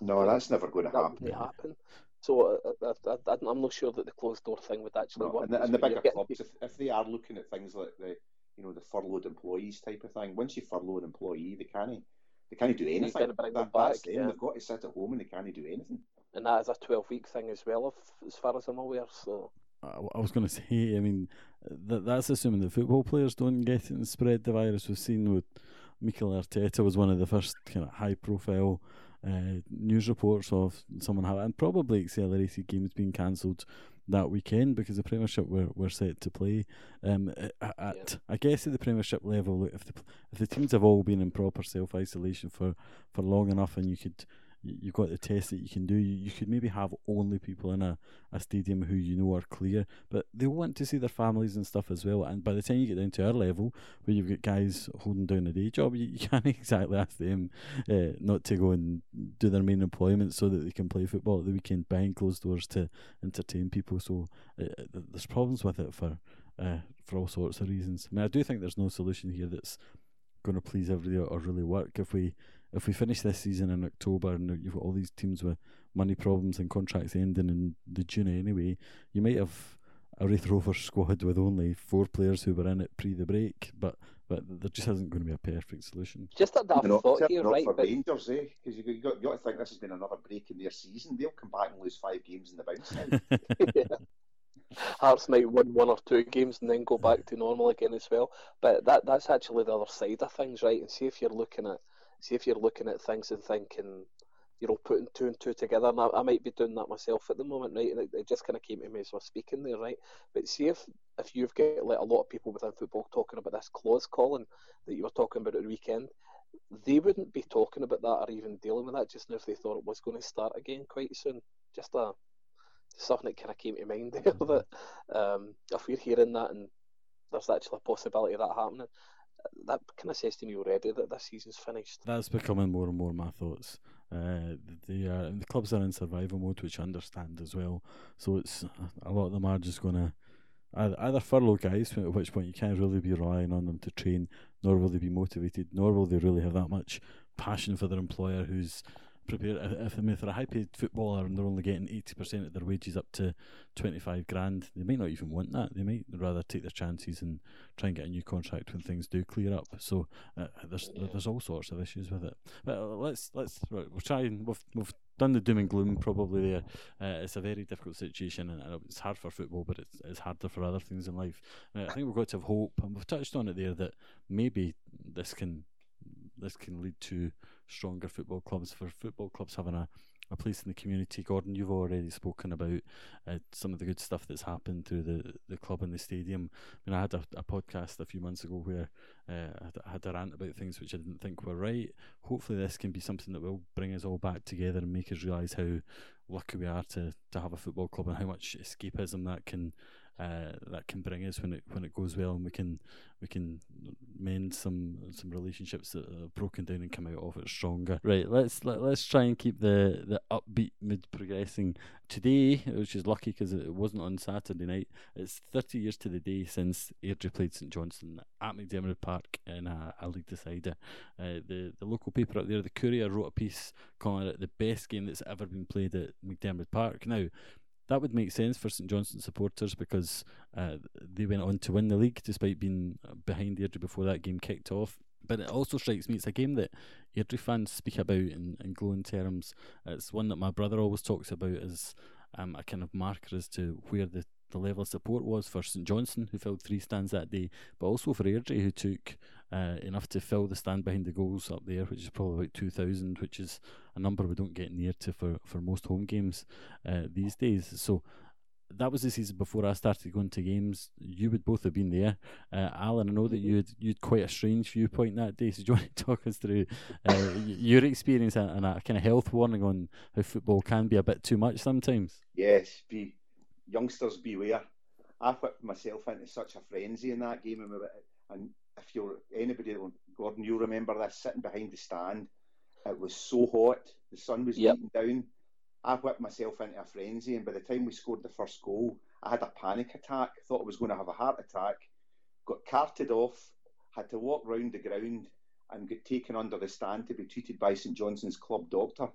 [SPEAKER 4] no, that's never going to happen.
[SPEAKER 2] happen. So uh, uh, I, am not sure that the closed door thing would actually no, work.
[SPEAKER 4] And the, and the bigger clubs, if, if they are looking at things like the you know the furloughed employees type of thing, once you furlough an employee, they can't they can't do anything.
[SPEAKER 2] Bring that, them back,
[SPEAKER 4] yeah. They've got to sit at home and they can't do anything.
[SPEAKER 2] And that is a 12 week thing as well, if, as far as I'm aware. So
[SPEAKER 1] I was going to say, I mean, that that's assuming that football players don't get it and spread the virus. We've seen with Mikel Arteta was one of the first kind of high profile uh, news reports of someone having, and probably accelerated games being cancelled that weekend because the Premiership were, were set to play. Um, at, yeah. I guess at the Premiership level, if the if the teams have all been in proper self isolation for, for long enough, and you could you've got the test that you can do. You, you could maybe have only people in a, a stadium who you know are clear, but they want to see their families and stuff as well. And by the time you get down to our level, where you've got guys holding down a day job, you, you can't exactly ask them uh, not to go and do their main employment so that they can play football at the weekend behind closed doors to entertain people. So uh, there's problems with it for uh, for all sorts of reasons. I mean, I do think there's no solution here that's going to please everybody or really work if we if we finish this season in October and you've got all these teams with money problems and contracts ending in the June anyway, you might have a Raith Rovers squad with only four players who were in it pre the break, but but there just isn't going to be a perfect solution.
[SPEAKER 2] Just that, that
[SPEAKER 4] not,
[SPEAKER 2] thought here,
[SPEAKER 4] not
[SPEAKER 2] right?
[SPEAKER 4] For but... Rangers, eh? Because you got, you got to think this has been another break in their season. They'll come back and lose five games in the bounce.
[SPEAKER 2] yeah. Hearts might win one or two games and then go back to normal again as well. But that that's actually the other side of things, right? And see if you're looking at see if you're looking at things and thinking, you know, putting two and two together. And I, I might be doing that myself at the moment, right? And it, it just kind of came to me as I was speaking there, right? But see if if you've got like a lot of people within football talking about this clause, Colin, that you were talking about at the weekend, they wouldn't be talking about that or even dealing with that just now if they thought it was going to start again quite soon. Just a something that kind of came to mind there that um, if we're hearing that and there's actually a possibility of that happening, that kind of says to me already that this season's finished.
[SPEAKER 1] That's becoming more and more my thoughts. Uh, the uh, the clubs are in survival mode, which I understand as well. So it's a lot of them are just going to either furlough guys, at which point you can't really be relying on them to train, nor will they be motivated, nor will they really have that much passion for their employer who's prepare if, I mean, if they're a high paid footballer and they're only getting 80% of their wages up to 25 grand, they might not even want that. They might rather take their chances and try and get a new contract when things do clear up. So uh, there's there's all sorts of issues with it. But uh, let's let's right, we'll try and we've, we've done the doom and gloom probably there. Uh, it's a very difficult situation and it's hard for football, but it's, it's harder for other things in life. Uh, I think we've got to have hope, and we've touched on it there that maybe this can this can lead to stronger football clubs for football clubs having a, a place in the community. Gordon, you've already spoken about uh, some of the good stuff that's happened through the, the club and the stadium. I mean, I had a, a podcast a few months ago where uh, I had a rant about things which I didn't think were right. Hopefully, this can be something that will bring us all back together and make us realise how lucky we are to, to have a football club and how much escapism that can uh, that can bring us when it when it goes well, and we can we can mend some some relationships that are broken down and come out of it stronger. Right, let's let, let's try and keep the the upbeat mood progressing. Today, which is lucky because it wasn't on Saturday night. It's 30 years to the day since Airdrie played St Johnstone at McDiarmid Park in a, a league decider. Uh, the the local paper up there, the Courier, wrote a piece calling it the best game that's ever been played at McDiarmid Park. Now that would make sense for St Johnstone supporters because uh, they went on to win the league despite being behind Airdrie before that game kicked off. But it also strikes me it's a game that Airdrie fans speak about in, in glowing terms. It's one that my brother always talks about as um, a kind of marker as to where the, the level of support was for St Johnstone, who filled three stands that day, but also for Airdrie, who took uh, enough to fill the stand behind the goals up there, which is probably about 2,000, which is a number we don't get near to for, for most home games uh, these days. So that was the season before I started going to games. You would both have been there, uh, Alan. I know that you had you had quite a strange viewpoint that day. So do you want to talk us through uh, your experience and, and, a kind of health warning on how football can be a bit too much sometimes?
[SPEAKER 4] Yes, be youngsters beware. I whipped myself into such a frenzy in that game, and if you're anybody, Gordon, you remember this sitting behind the stand. It was so hot. The sun was yep. beating down I whipped myself into a frenzy, and by the time we scored the first goal, I had a panic attack. Thought I was going to have a heart attack. Got carted off. Had to walk round the ground and get taken under the stand to be treated by St Johnstone's club doctor.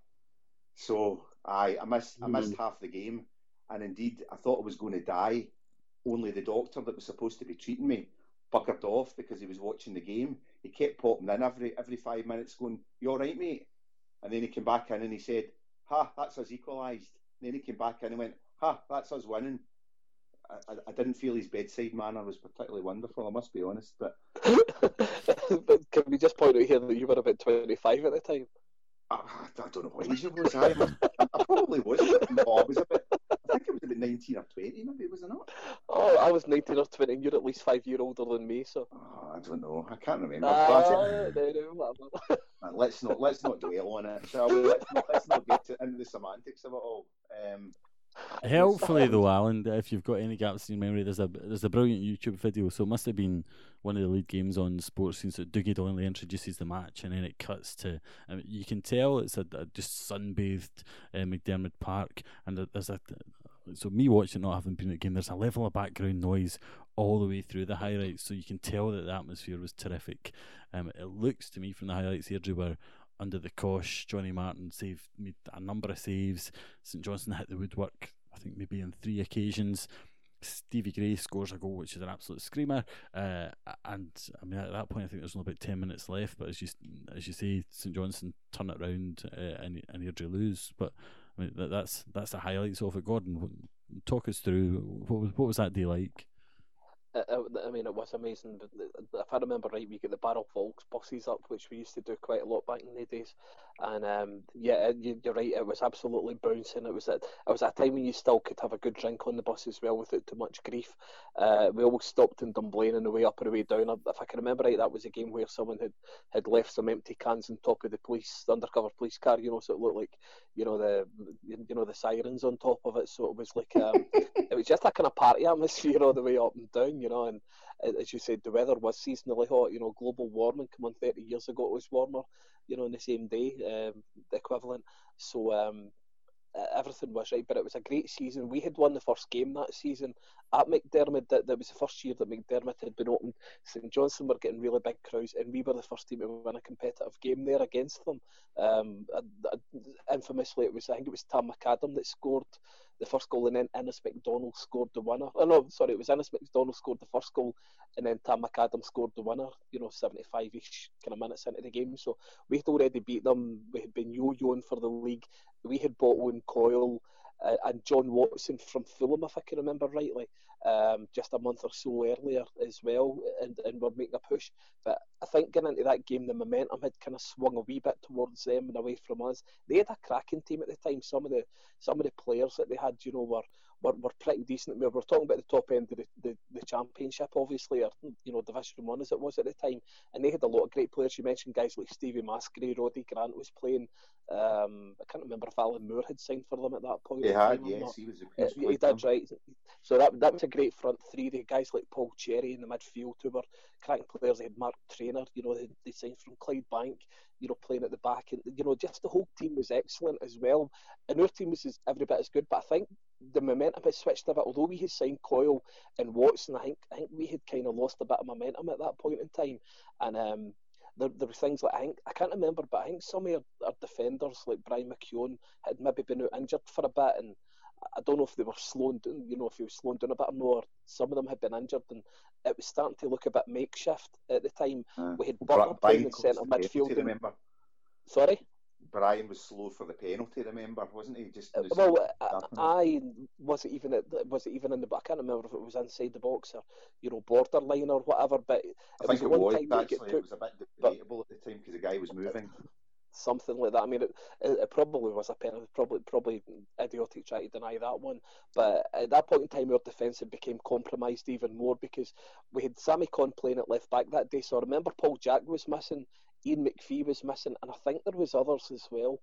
[SPEAKER 4] So I, I missed, mm. I missed half the game, and indeed I thought I was going to die. Only the doctor that was supposed to be treating me buggered off because he was watching the game. He kept popping in every every five minutes, going, "You all right, mate?" And then he came back in and he said, ha, that's us equalised. Then he came back in and went, ha, that's us winning. I, I, didn't feel his bedside manner was particularly wonderful, I must be honest. But
[SPEAKER 2] but can we just point out here that you were about 25 at the time?
[SPEAKER 4] I, I don't know what age was. I, I probably was. No, I was a bit. I think it was about 19 or 20, maybe, was it not?
[SPEAKER 2] Oh, I was 19 or 20, and you're at least five years older than me, so.
[SPEAKER 4] Oh, I don't know. I can't remember.
[SPEAKER 2] Uh, no, no,
[SPEAKER 4] let's not let's not dwell on it, shall we? Let's not, let's not get to, into the semantics of it all. Um,
[SPEAKER 1] Helpfully, though, Alan, if you've got any gaps in your memory, there's a there's a brilliant YouTube video. So it must have been one of the lead games on Sportscene. So Dougie Donnelly introduces the match, and then it cuts to. I mean, you can tell it's a, a just sunbathed uh, McDiarmid Park, and there's a. So me watching, not having been at the game, there's a level of background noise all the way through the highlights, so you can tell that the atmosphere was terrific. Um, it looks to me from the highlights here, were under the cosh. Johnny Martin saved made a number of saves. St Johnstone hit the woodwork, I think maybe on three occasions. Stevie Gray scores a goal, which is an absolute screamer. Uh, and I mean, at that point, I think there's only about ten minutes left. But as you as you say, St Johnstone turn it round uh, and and Airdrie lose. But that's that's the highlights of it. Gordon, talk us through what was what was that day like?
[SPEAKER 2] I mean, it was amazing. If I remember right, we get the Barrel Volks buses up, which we used to do quite a lot back in the days. And um, yeah, you're right. It was absolutely bouncing. It was at it was a time when you still could have a good drink on the bus as well without too much grief. Uh, we always stopped in Dunblane on the way up and the way down. If I can remember right, that was a game where someone had, had left some empty cans on top of the police the undercover police car. You know, so it looked like you know the you know the sirens on top of it. So it was like um, it was just a kind of party atmosphere all the way up and down. You know, and as you said, the weather was seasonally hot. You know, global warming. Come on, thirty years ago it was warmer you know, in the same day, um, the equivalent. So um, everything was right, but it was a great season. We had won the first game that season at McDiarmid. That, that was the first year that McDiarmid had been opened. St Johnstone were getting really big crowds, and we were the first team to win a competitive game there against them. Um, infamously, it was I think it was Tam McAdam that scored the first goal, and then Innes McDonald scored the winner. Oh no, sorry, it was Innes McDonald scored the first goal, and then Tam McAdam scored the winner. You know, 75ish kind of minutes into the game. So we had already beat them. We had been yo-yoing for the league. We had bought Owen Coyle uh, and John Watson from Fulham, if I can remember rightly, um, just a month or so earlier as well, and, and we're making a push. But I think getting into that game, the momentum had kind of swung a wee bit towards them and away from us. They had a cracking team at the time. Some of the some of the players that they had, you know, were were, were pretty decent. We were talking about the top end of the, the, the championship, obviously, or you know, Division One as it was at the time, and they had a lot of great players. You mentioned guys like Stevie Maskrey, Roddy Grant was playing. Um, I can't remember if Alan Moore had signed for them at that point.
[SPEAKER 4] He had, yes, he was. A uh,
[SPEAKER 2] he did, right. So that that was a great front three. The guys like Paul Cherry in the midfield who were cracking players. They had Mark Treanor, you know, they, they signed from Clydebank, you know, playing at the back, and you know, just the whole team was excellent as well. And our team was every bit as good, but I think the momentum had switched a bit. Although we had signed Coyle and Watson, I think I think we had kind of lost a bit of momentum at that point in time, and um, there, there were things like I think I can't remember, but I think some of our, our defenders like Brian McKeown had maybe been out injured for a bit, and I don't know if they were slowing down, you know, if he was slowing down a bit or some of them had been injured, and it was starting to look a bit makeshift at the time. Uh, we had Butler playing in centre midfield.
[SPEAKER 3] Remember?
[SPEAKER 2] Sorry.
[SPEAKER 3] Brian was slow for the penalty. Remember, wasn't he? Just
[SPEAKER 2] uh, well, I was it even at, was it even in the back? I can't remember if it was inside the box or you know borderline or whatever. But it
[SPEAKER 3] I think it was actually. It was a bit debatable at the time because the guy was moving.
[SPEAKER 2] Something like that. I mean, it, it, probably was a penalty. Probably, probably idiotic trying to deny that one. But at that point in time, our defence had became compromised even more because we had Sammy Conn playing at left back that day. So I remember Paul Jack was missing. Ian McPhee was missing, and I think there was others as well.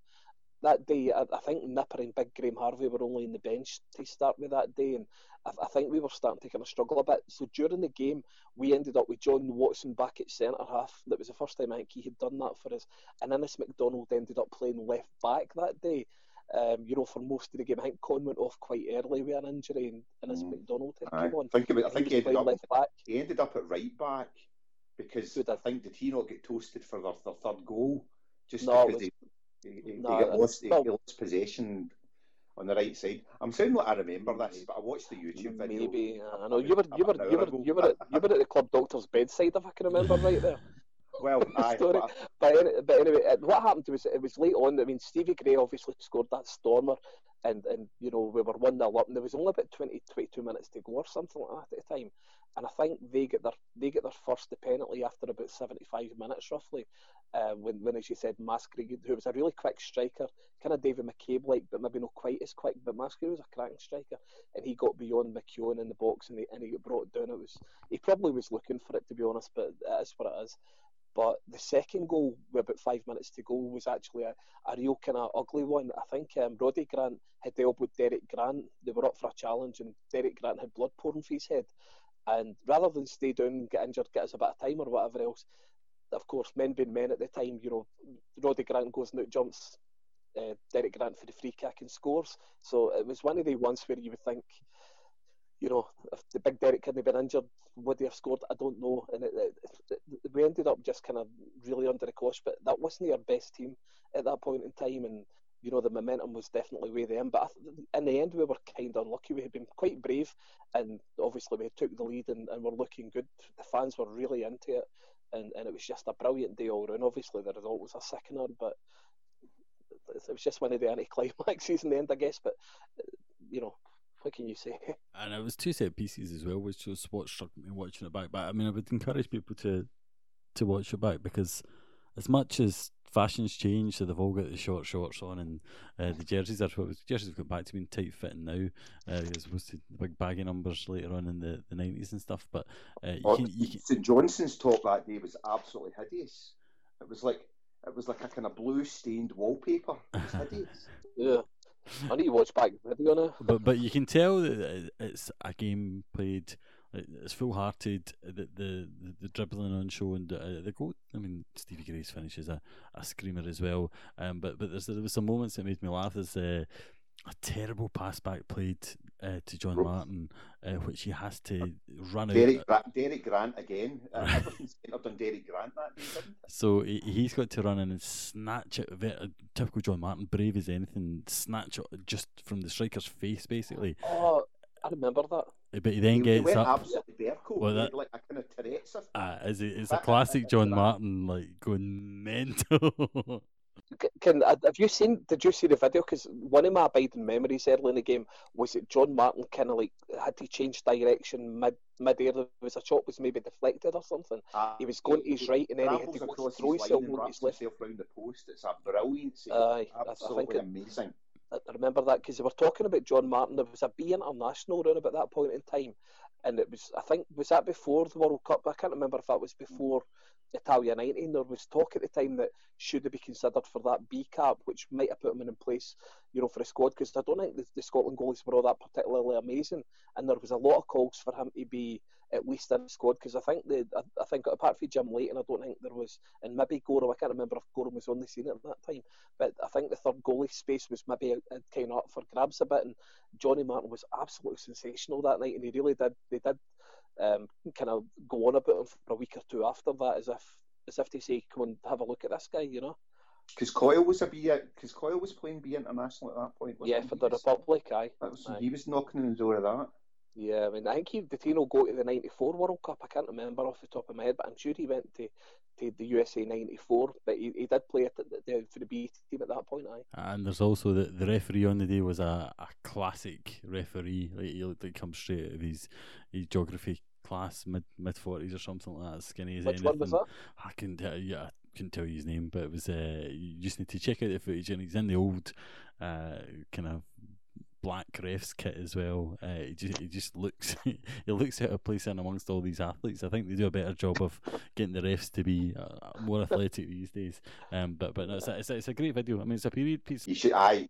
[SPEAKER 2] That day, I, I think Nipper and Big Graham Harvey were only in the bench to start with that day, and I, I, think we were starting to kind of struggle a bit. So during the game, we ended up with John Watson back at centre half. That was the first time I think he had done that for us. And Innes McDonald ended up playing left back that day. Um, you know, for most of the game, I think Conn went off quite early with an injury, and Innes mm. McDonald had come on.
[SPEAKER 3] Think about, I think he, he ended up, left back. he ended up at right back because I think did he not get toasted for their, their third goal just no, because was, he, he, no, he, got lost, he, lost possession on the right side. I'm saying like I remember this, but I watched the YouTube video.
[SPEAKER 2] Maybe I know you were you were you were you were at, you were at the club doctor's bedside if I can remember right there.
[SPEAKER 3] Well, aye,
[SPEAKER 2] story. But, but, but, anyway, what happened was it was late on. I mean, Stevie Gray obviously scored that stormer, and and you know we were one 0 up, and there was only about 20, 22 minutes to go or something like that at the time and I think they get their they get their first penalty after about 75 minutes roughly. Uh, when, when as you said, Maskrey, who was a really quick striker, kind of David McCabe like, but maybe not quite as quick. But Maskrey was a cracking striker, and he got beyond McKeown in the box, and he, and he got brought down. It was he probably was looking for it to be honest, but that's what it is. But the second goal, with about five minutes to go, was actually a, a real kind of ugly one. I think um, Roddy Grant had elbowed Derek Grant. They were up for a challenge, and Derek Grant had blood pouring from his head. And rather than stay down and get injured, get us a bit of time or whatever else, of course, men being men at the time, you know, Roddy Grant goes and out jumps uh, Derek Grant for the free kick and scores. So it was one of the ones where you would think, you know, if the big Derek hadn't been injured, would he have scored? I don't know. And it, it, it, we ended up just kind of really under the cosh, but that wasn't our best team at that point in time. And you know the momentum was definitely with them. But in the end, we were kind of unlucky. We had been quite brave, and obviously we took the lead and, and were looking good. The fans were really into it, and, and it was just a brilliant day all round. Obviously, the result was a sickener, but it was just one of the anti-climaxes in the end, I guess. But you know, what can you say?
[SPEAKER 1] And it was two set pieces as well, which was what struck me watching it back. But I mean, I would encourage people to to watch it back because as much as fashion's change, so they've all got the short shorts on, and uh, the jerseys are what was, jerseys have got back to being tight fitting now, uh, as opposed to the big baggy numbers later on in the the nineties and stuff. But uh, you
[SPEAKER 3] can, you can... St Johnstone's top that day was absolutely hideous. It was like it was like a kind of blue stained wallpaper. It was hideous.
[SPEAKER 2] yeah. I need to watch back the video now.
[SPEAKER 1] but but you can tell that it's a game played it's full hearted. The, the the dribbling on show and uh, the goal. I mean, Stevie Gray's finishes a, a screamer as well. Um, but but there was some moments that made me laugh. As uh, a terrible pass back played uh, to John Martin, uh, which he has to run
[SPEAKER 3] Derek,
[SPEAKER 1] out.
[SPEAKER 3] Derek Grant again. Uh, Everton's done Derek Grant that day,
[SPEAKER 1] So he, he's got to run in and snatch it. Typical John Martin, brave as anything, snatch it just from the striker's face, basically.
[SPEAKER 2] Oh, I remember that.
[SPEAKER 1] But he then he, gets
[SPEAKER 3] he
[SPEAKER 1] up.
[SPEAKER 3] Absolutely well, that, like a kind of Tourette's.
[SPEAKER 1] Uh, it's, it's a classic John Martin, like going mental.
[SPEAKER 2] Can have you seen? Did you see the video? Because one of my abiding memories early in the game was that John Martin kind of like had to change direction mid mid air. There was a shot was maybe deflected or something. Uh, he was going to his right and then he had to go throw himself
[SPEAKER 3] on
[SPEAKER 2] his left.
[SPEAKER 3] Round the post. It's a brilliant.
[SPEAKER 2] Aye,
[SPEAKER 3] absolutely amazing.
[SPEAKER 2] I remember that because they were talking about John Martin. There was a B international around about that point in time, and it was I think was that before the World Cup. I can't remember if that was before Italia 19. There was talk at the time that should he be considered for that B cap, which might have put him in place, you know, for a squad. Because I don't think the, the Scotland goalies were all that particularly amazing, and there was a lot of calls for him to be at least in the squad because I think the I, I, think apart from Jim Leighton, I don't think there was and maybe Goram. I can't remember if Goram was on the scene at that time, but I think the third goalie space was maybe kind of up for grabs a bit. And Johnny Martin was absolutely sensational that night, and he really did. They did um, kind of go on about him for a week or two after that, as if as if to say, "Come and have a look at this guy," you know.
[SPEAKER 4] Because Coyle was a B, because Coyle was playing B international at that point.
[SPEAKER 2] Yeah, for the Republic, aye.
[SPEAKER 4] Was, aye. He was knocking on the door of that.
[SPEAKER 2] Yeah, I mean, I think he did. He not go to the '94 World Cup? I can't remember off the top of my head, but I'm sure he went to, to the USA '94. But he, he did play it the, for the B team at that point. Aye.
[SPEAKER 1] And there's also the, the referee on the day was a, a classic referee. Like he looked like come straight out of his his geography class, mid mid forties or something like that. Skinny as
[SPEAKER 2] Which
[SPEAKER 1] anything.
[SPEAKER 2] one was that?
[SPEAKER 1] I can tell you. I couldn't tell you his name, but it was. Uh, you just need to check out the footage, and he's in the old uh, kind of black refs kit as well. Uh, he just he just looks he looks out of place in amongst all these athletes. I think they do a better job of getting the refs to be uh, more athletic these days. Um, but but no, it's, a, it's, a, it's a great video. I mean, it's a period piece.
[SPEAKER 4] You should I.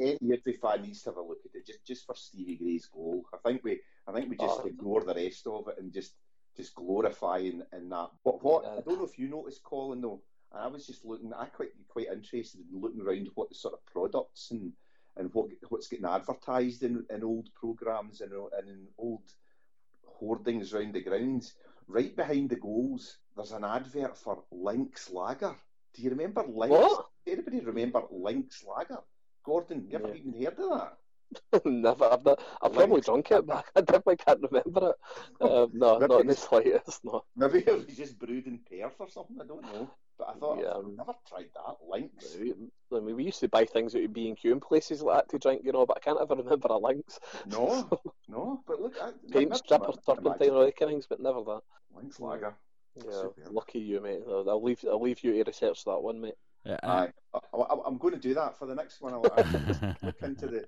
[SPEAKER 4] Any every fan needs to have a look at it just just for Stevie Gray's goal. I think we I think we just oh. ignore the rest of it and just just glorifying in that. But what I don't know if you noticed, Colin though. I was just looking. I quite quite interested in looking around what the sort of products and and what what's getting advertised in, in old programs and, and in old hoardings around the grounds. Right behind the goals, there's an advert for Lynx Lager. Do you remember Lynx?
[SPEAKER 2] What?
[SPEAKER 4] Anybody remember Lynx Lager? Gordon, you ever yeah. even heard of that?
[SPEAKER 2] Never. I've, not, I've probably drunk it, but I definitely can't remember it. Um, no, not in the slightest. No.
[SPEAKER 4] Maybe it was just brewed in Perth or something. I don't know. But I thought yeah. I've never tried that. Lynx.
[SPEAKER 2] I mean, we used to buy things out of B and Q in places like that to drink, you know. But I can't ever remember a Lynx.
[SPEAKER 4] No, no. But look, I,
[SPEAKER 2] paint stripper, turpentine, all things, but never that.
[SPEAKER 4] Lynx lager.
[SPEAKER 2] Yeah, Superb. lucky you, mate. I'll leave. I'll leave you to research that one, mate.
[SPEAKER 4] Yeah, I, I, am going to do that for the next one. I'll, I'll look into the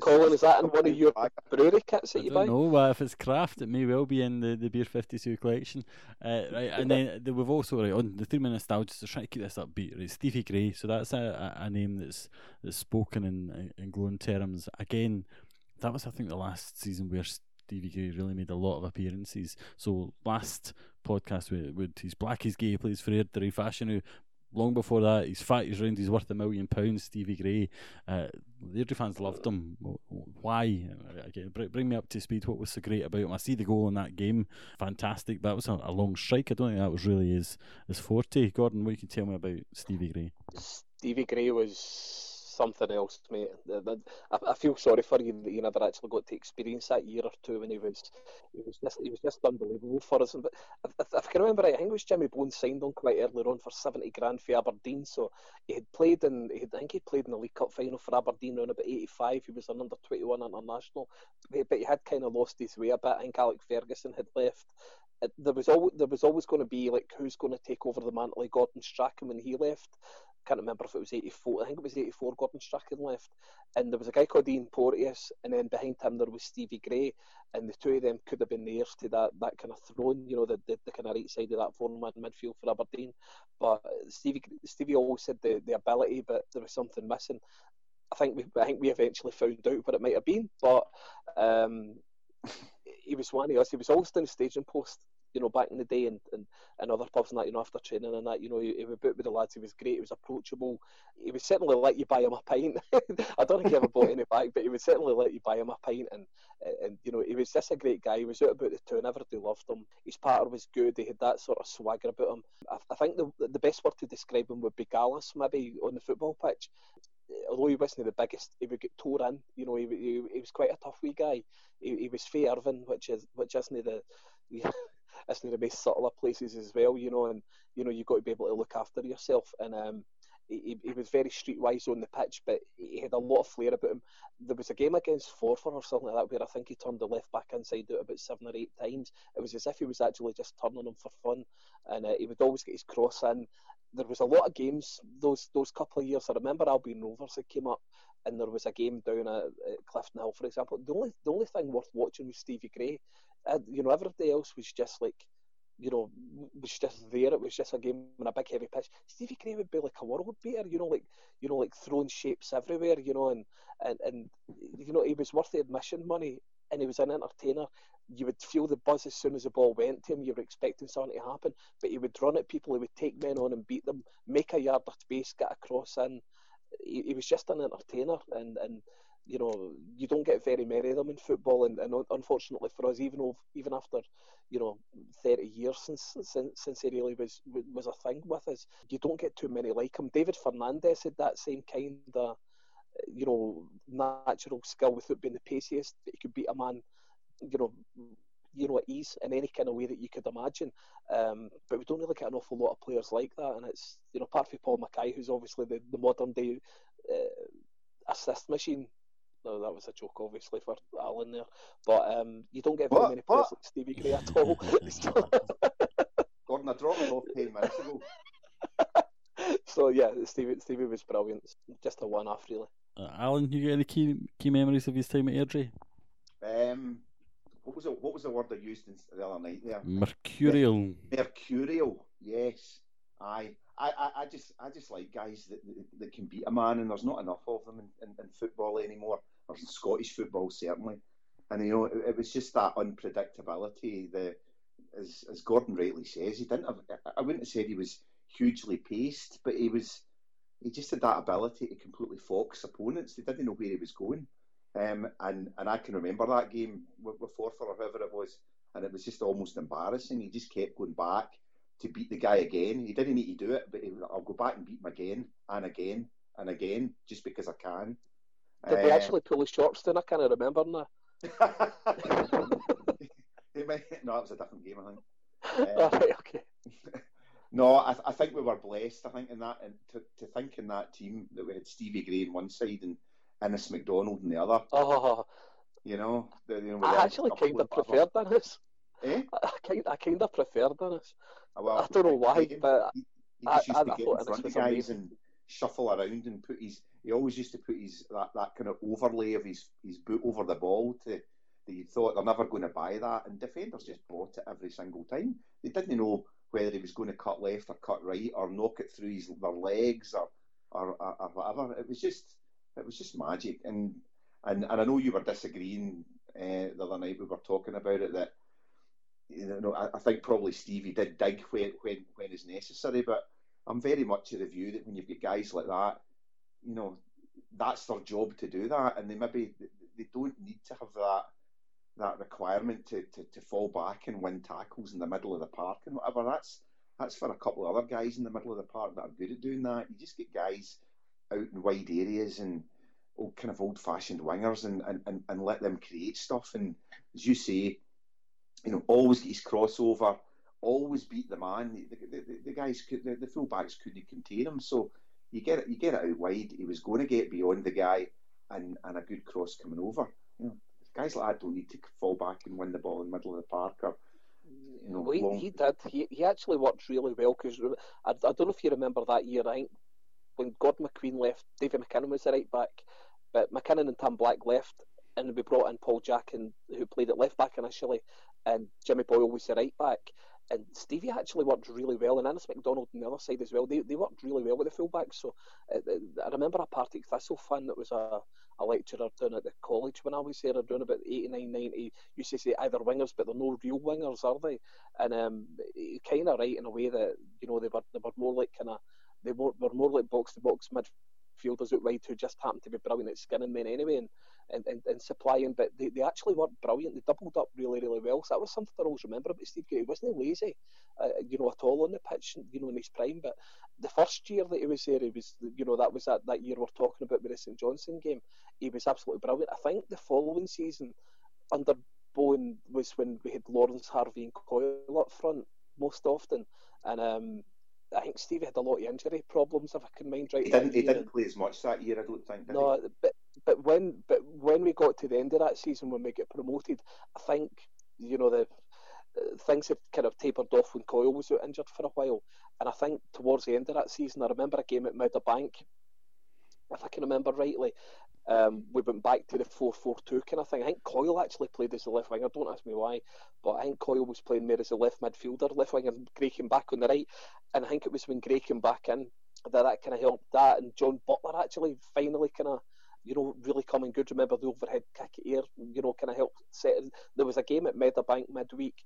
[SPEAKER 2] Colin, is that in one of your brewery kits that
[SPEAKER 1] I
[SPEAKER 2] you
[SPEAKER 1] don't
[SPEAKER 2] buy?
[SPEAKER 1] know uh, if it's craft. It may well be in the, the beer fifty two collection. Uh, right, and then the, we've also right on the three minute nostalgia. So trying to keep this upbeat. Right, Stevie Gray. So that's a, a, a name that's that's spoken in in glowing terms. Again, that was I think the last season where Stevie Gray really made a lot of appearances. So last podcast with, with his Black is Gay plays for Airdrie Fashion, who long before that, he's fat, he's round, he's worth a million pounds. Stevie Gray, uh, the Airdrie fans loved him. Why? Again, bring me up to speed. What was so great about him? I see the goal in that game, fantastic. That was a, a long strike. I don't think that was really his his forte. Gordon, what you can tell me about Stevie Gray?
[SPEAKER 2] Stevie Gray was something else, mate. I, feel sorry for you that you never actually got to experience that year or two when he was he was just he was just unbelievable for us. But if, if I can remember right, I think it was Jimmy Bone signed on quite early on for seventy grand for Aberdeen. So he had played in he had, I think he played in the League Cup final for Aberdeen around about eighty five. He was an under twenty one international, but he had kind of lost his way a bit. I think Alec Ferguson had left there was always there was always going to be like who's going to take over the mantle of Gordon Strachan when he left, can't remember if it was 84. I think it was 84. Gordon Strachan left, and there was a guy called Ian Porteous, and then behind him there was Stevie Gray, and the two of them could have been the heirs to that that kind of throne, you know, the, the, the kind of right side of that four-man midfield for Aberdeen. But Stevie Stevie always said the, the ability, but there was something missing. I think we I think we eventually found out what it might have been, but um, he was one of us. He was always down the staging post you know, back in the day and, and, and other pubs and that, you know, after training and that, you know, he, he would boot with the lads, he was great, he was approachable, he would certainly let you buy him a pint. I don't think he ever bought any back, but he would certainly let you buy him a pint and, and you know, he was just a great guy, he was out about the town, everybody loved him, his patter was good, he had that sort of swagger about him. I, I think the, the best word to describe him would be gallus, maybe, on the football pitch although he wasn't the biggest, he would get tore in. You know, he, he, he was quite a tough wee guy. He, he was fair Irvine, which is which isn't the it's of the most subtler places as well, you know, and you know you've got to be able to look after yourself. And um, he, he was very streetwise on the pitch, but he had a lot of flair about him. There was a game against Forfar or something like that where I think he turned the left back inside out about seven or eight times. It was as if he was actually just turning him for fun, and uh, he would always get his cross in. There was a lot of games those those couple of years. I remember Albion Rovers that came up, and there was a game down at, at Cliftonhill, for example. The only the only thing worth watching was Stevie Gray Uh, you know, everybody else was just like, you know, was just there. It was just a game on a big heavy pitch. Stevie Gray would be like a world beater, you know, like you know, like throwing shapes everywhere, you know, and and and you know, he was worth the admission money, and he was an entertainer. You would feel the buzz as soon as the ball went to him. You were expecting something to happen, but he would run at people. He would take men on and beat them, make a yard of space, get a cross in. He, he was just an entertainer, and and you know, you don't get very many of them in football, and, and unfortunately for us, even even after, you know, thirty years since since, since he really was was a thing with us, you don't get too many like him. David Fernandez had that same kind of, you know, natural skill without being the paciest. He could beat a man, you know, you know, at ease in any kind of way that you could imagine. Um, but we don't really get an awful lot of players like that, and it's you know, apart from Paul Mackay, who's obviously the, the modern day uh, assist machine no, that was a joke, obviously, for Alan there. But um, you don't get very what? many players what? like Stevie Gray at all.
[SPEAKER 4] Gordon, I dropped off 10 minutes ago.
[SPEAKER 2] so, yeah, Stevie, Stevie was brilliant. Just a one off, really.
[SPEAKER 1] Uh, Alan, you got any key key memories of his time at Airdrie?
[SPEAKER 4] Um, what was the what was the word I used in, the other night there?
[SPEAKER 1] Mercurial.
[SPEAKER 4] Mercurial, yes. Aye. I, I, I just I just like guys that, that, that can beat a man, and there's not enough of them in, in, in football anymore or Scottish football certainly. And you know, it, it was just that unpredictability. The as as Gordon rightly says, he didn't have. I wouldn't have said he was hugely paced, but he was. He just had that ability to completely fox opponents. They didn't know where he was going. Um, and and I can remember that game with, with Forfar or whoever it was, and it was just almost embarrassing. He just kept going back to beat the guy again. He didn't need to do it, but he, I'll go back and beat him again and again and again just because I can.
[SPEAKER 2] Did uh, they actually pull his shorts down? I can't remember now.
[SPEAKER 4] might, no, it was a different game, I think.
[SPEAKER 2] Um, right, okay.
[SPEAKER 4] no, I, I, think we were blessed. I think in that, and to, to think in that team that we had Stevie Gray on one side and Innes McDonald on the other.
[SPEAKER 2] Oh,
[SPEAKER 4] you know, the, you know
[SPEAKER 2] I actually kind of preferred Innes. Eh? I kind, I kind of preferred Innes. Well, I don't know why, he, but
[SPEAKER 4] he, he just used I, to I get in front of guys amazing. and shuffle around and put his he always used to put his that, that kind of overlay of his his boot over the ball to that you thought they're never going to buy that, and defenders just bought it every single time. They didn't know whether he was going to cut left or cut right or knock it through his their legs or or, or, or whatever. It was just it was just magic, and and, and I know you were disagreeing uh, the other night. We were talking about it that you know I, I think probably Stevie did dig when when when is necessary, but I'm very much of the view that when you've got guys like that you know, that's their job to do that, and they maybe they don't need to have that that requirement to, to, to fall back and win tackles in the middle of the park and whatever. That's that's for a couple of other guys in the middle of the park that are good at doing that. You just get guys out in wide areas and old kind of old fashioned wingers and, and, and, and let them create stuff. And as you say, you know, always get his crossover, always beat the man. The, the, the, the guys, could, the, the full backs couldn't contain him. So you get it, you get it out wide. He was going to get beyond the guy, and, and a good cross coming over. You know, guys like that don't need to fall back and win the ball in the middle of the park or. You know,
[SPEAKER 2] well, he, he did. He, he actually worked really well because I, I don't know if you remember that year. I think when Gordon McQueen left, David McKinnon was the right back, but McKinnon and Tom Black left, and we brought in Paul Jack, and, who played at left back initially, and Jimmy Boyle was the right back and Stevie actually worked really well, and Innes McDonald on the other side as well. They, they worked really well with the fullbacks. So uh, uh I remember a Partick Thistle fan that was a, a lecturer down at the college when I was there, doing about 89, 90, used to say either wingers, but they're no real wingers, are they? And um, kind of right in a way that, you know, they were, they were more like kind of, they were, were more like box to box midfielders out wide who just happened to be brilliant at skinning men anyway. And and, and, and supplying, but they, they actually weren't brilliant. They doubled up really, really well. So that was something I always remember about Steve Gray. He wasn't lazy, uh, you know, at all on the pitch, you know, in his prime. But the first year that he was there, he was, you know, that was that, that year we're talking about with the St Johnstone game. He was absolutely brilliant. I think the following season, under Bone, was when we had Lawrence Harvey and Coyle up front most often. And um, I think Stevie had a lot of injury problems, if I can mind right.
[SPEAKER 4] He didn't. He didn't play as much that year. I don't think.
[SPEAKER 2] no,
[SPEAKER 4] he?
[SPEAKER 2] but but when but when we got to the end of that season, when we get promoted, I think you know the uh, things had kind of tapered off when Coyle was out injured for a while, and I think towards the end of that season, I remember a game at Meadowbank, if I can remember rightly. Um, we went back to the 4 4 2 kind of thing. I think Coyle actually played as a left winger, don't ask me why, but I think Coyle was playing more as a left midfielder, left winger, Gray came back on the right. And I think it was when Gray came back in that that kind of helped that. And John Butler actually finally kind of you know, really coming good. Remember the overhead kick air, you know, kind of helped set. There was a game at Meadowbank midweek,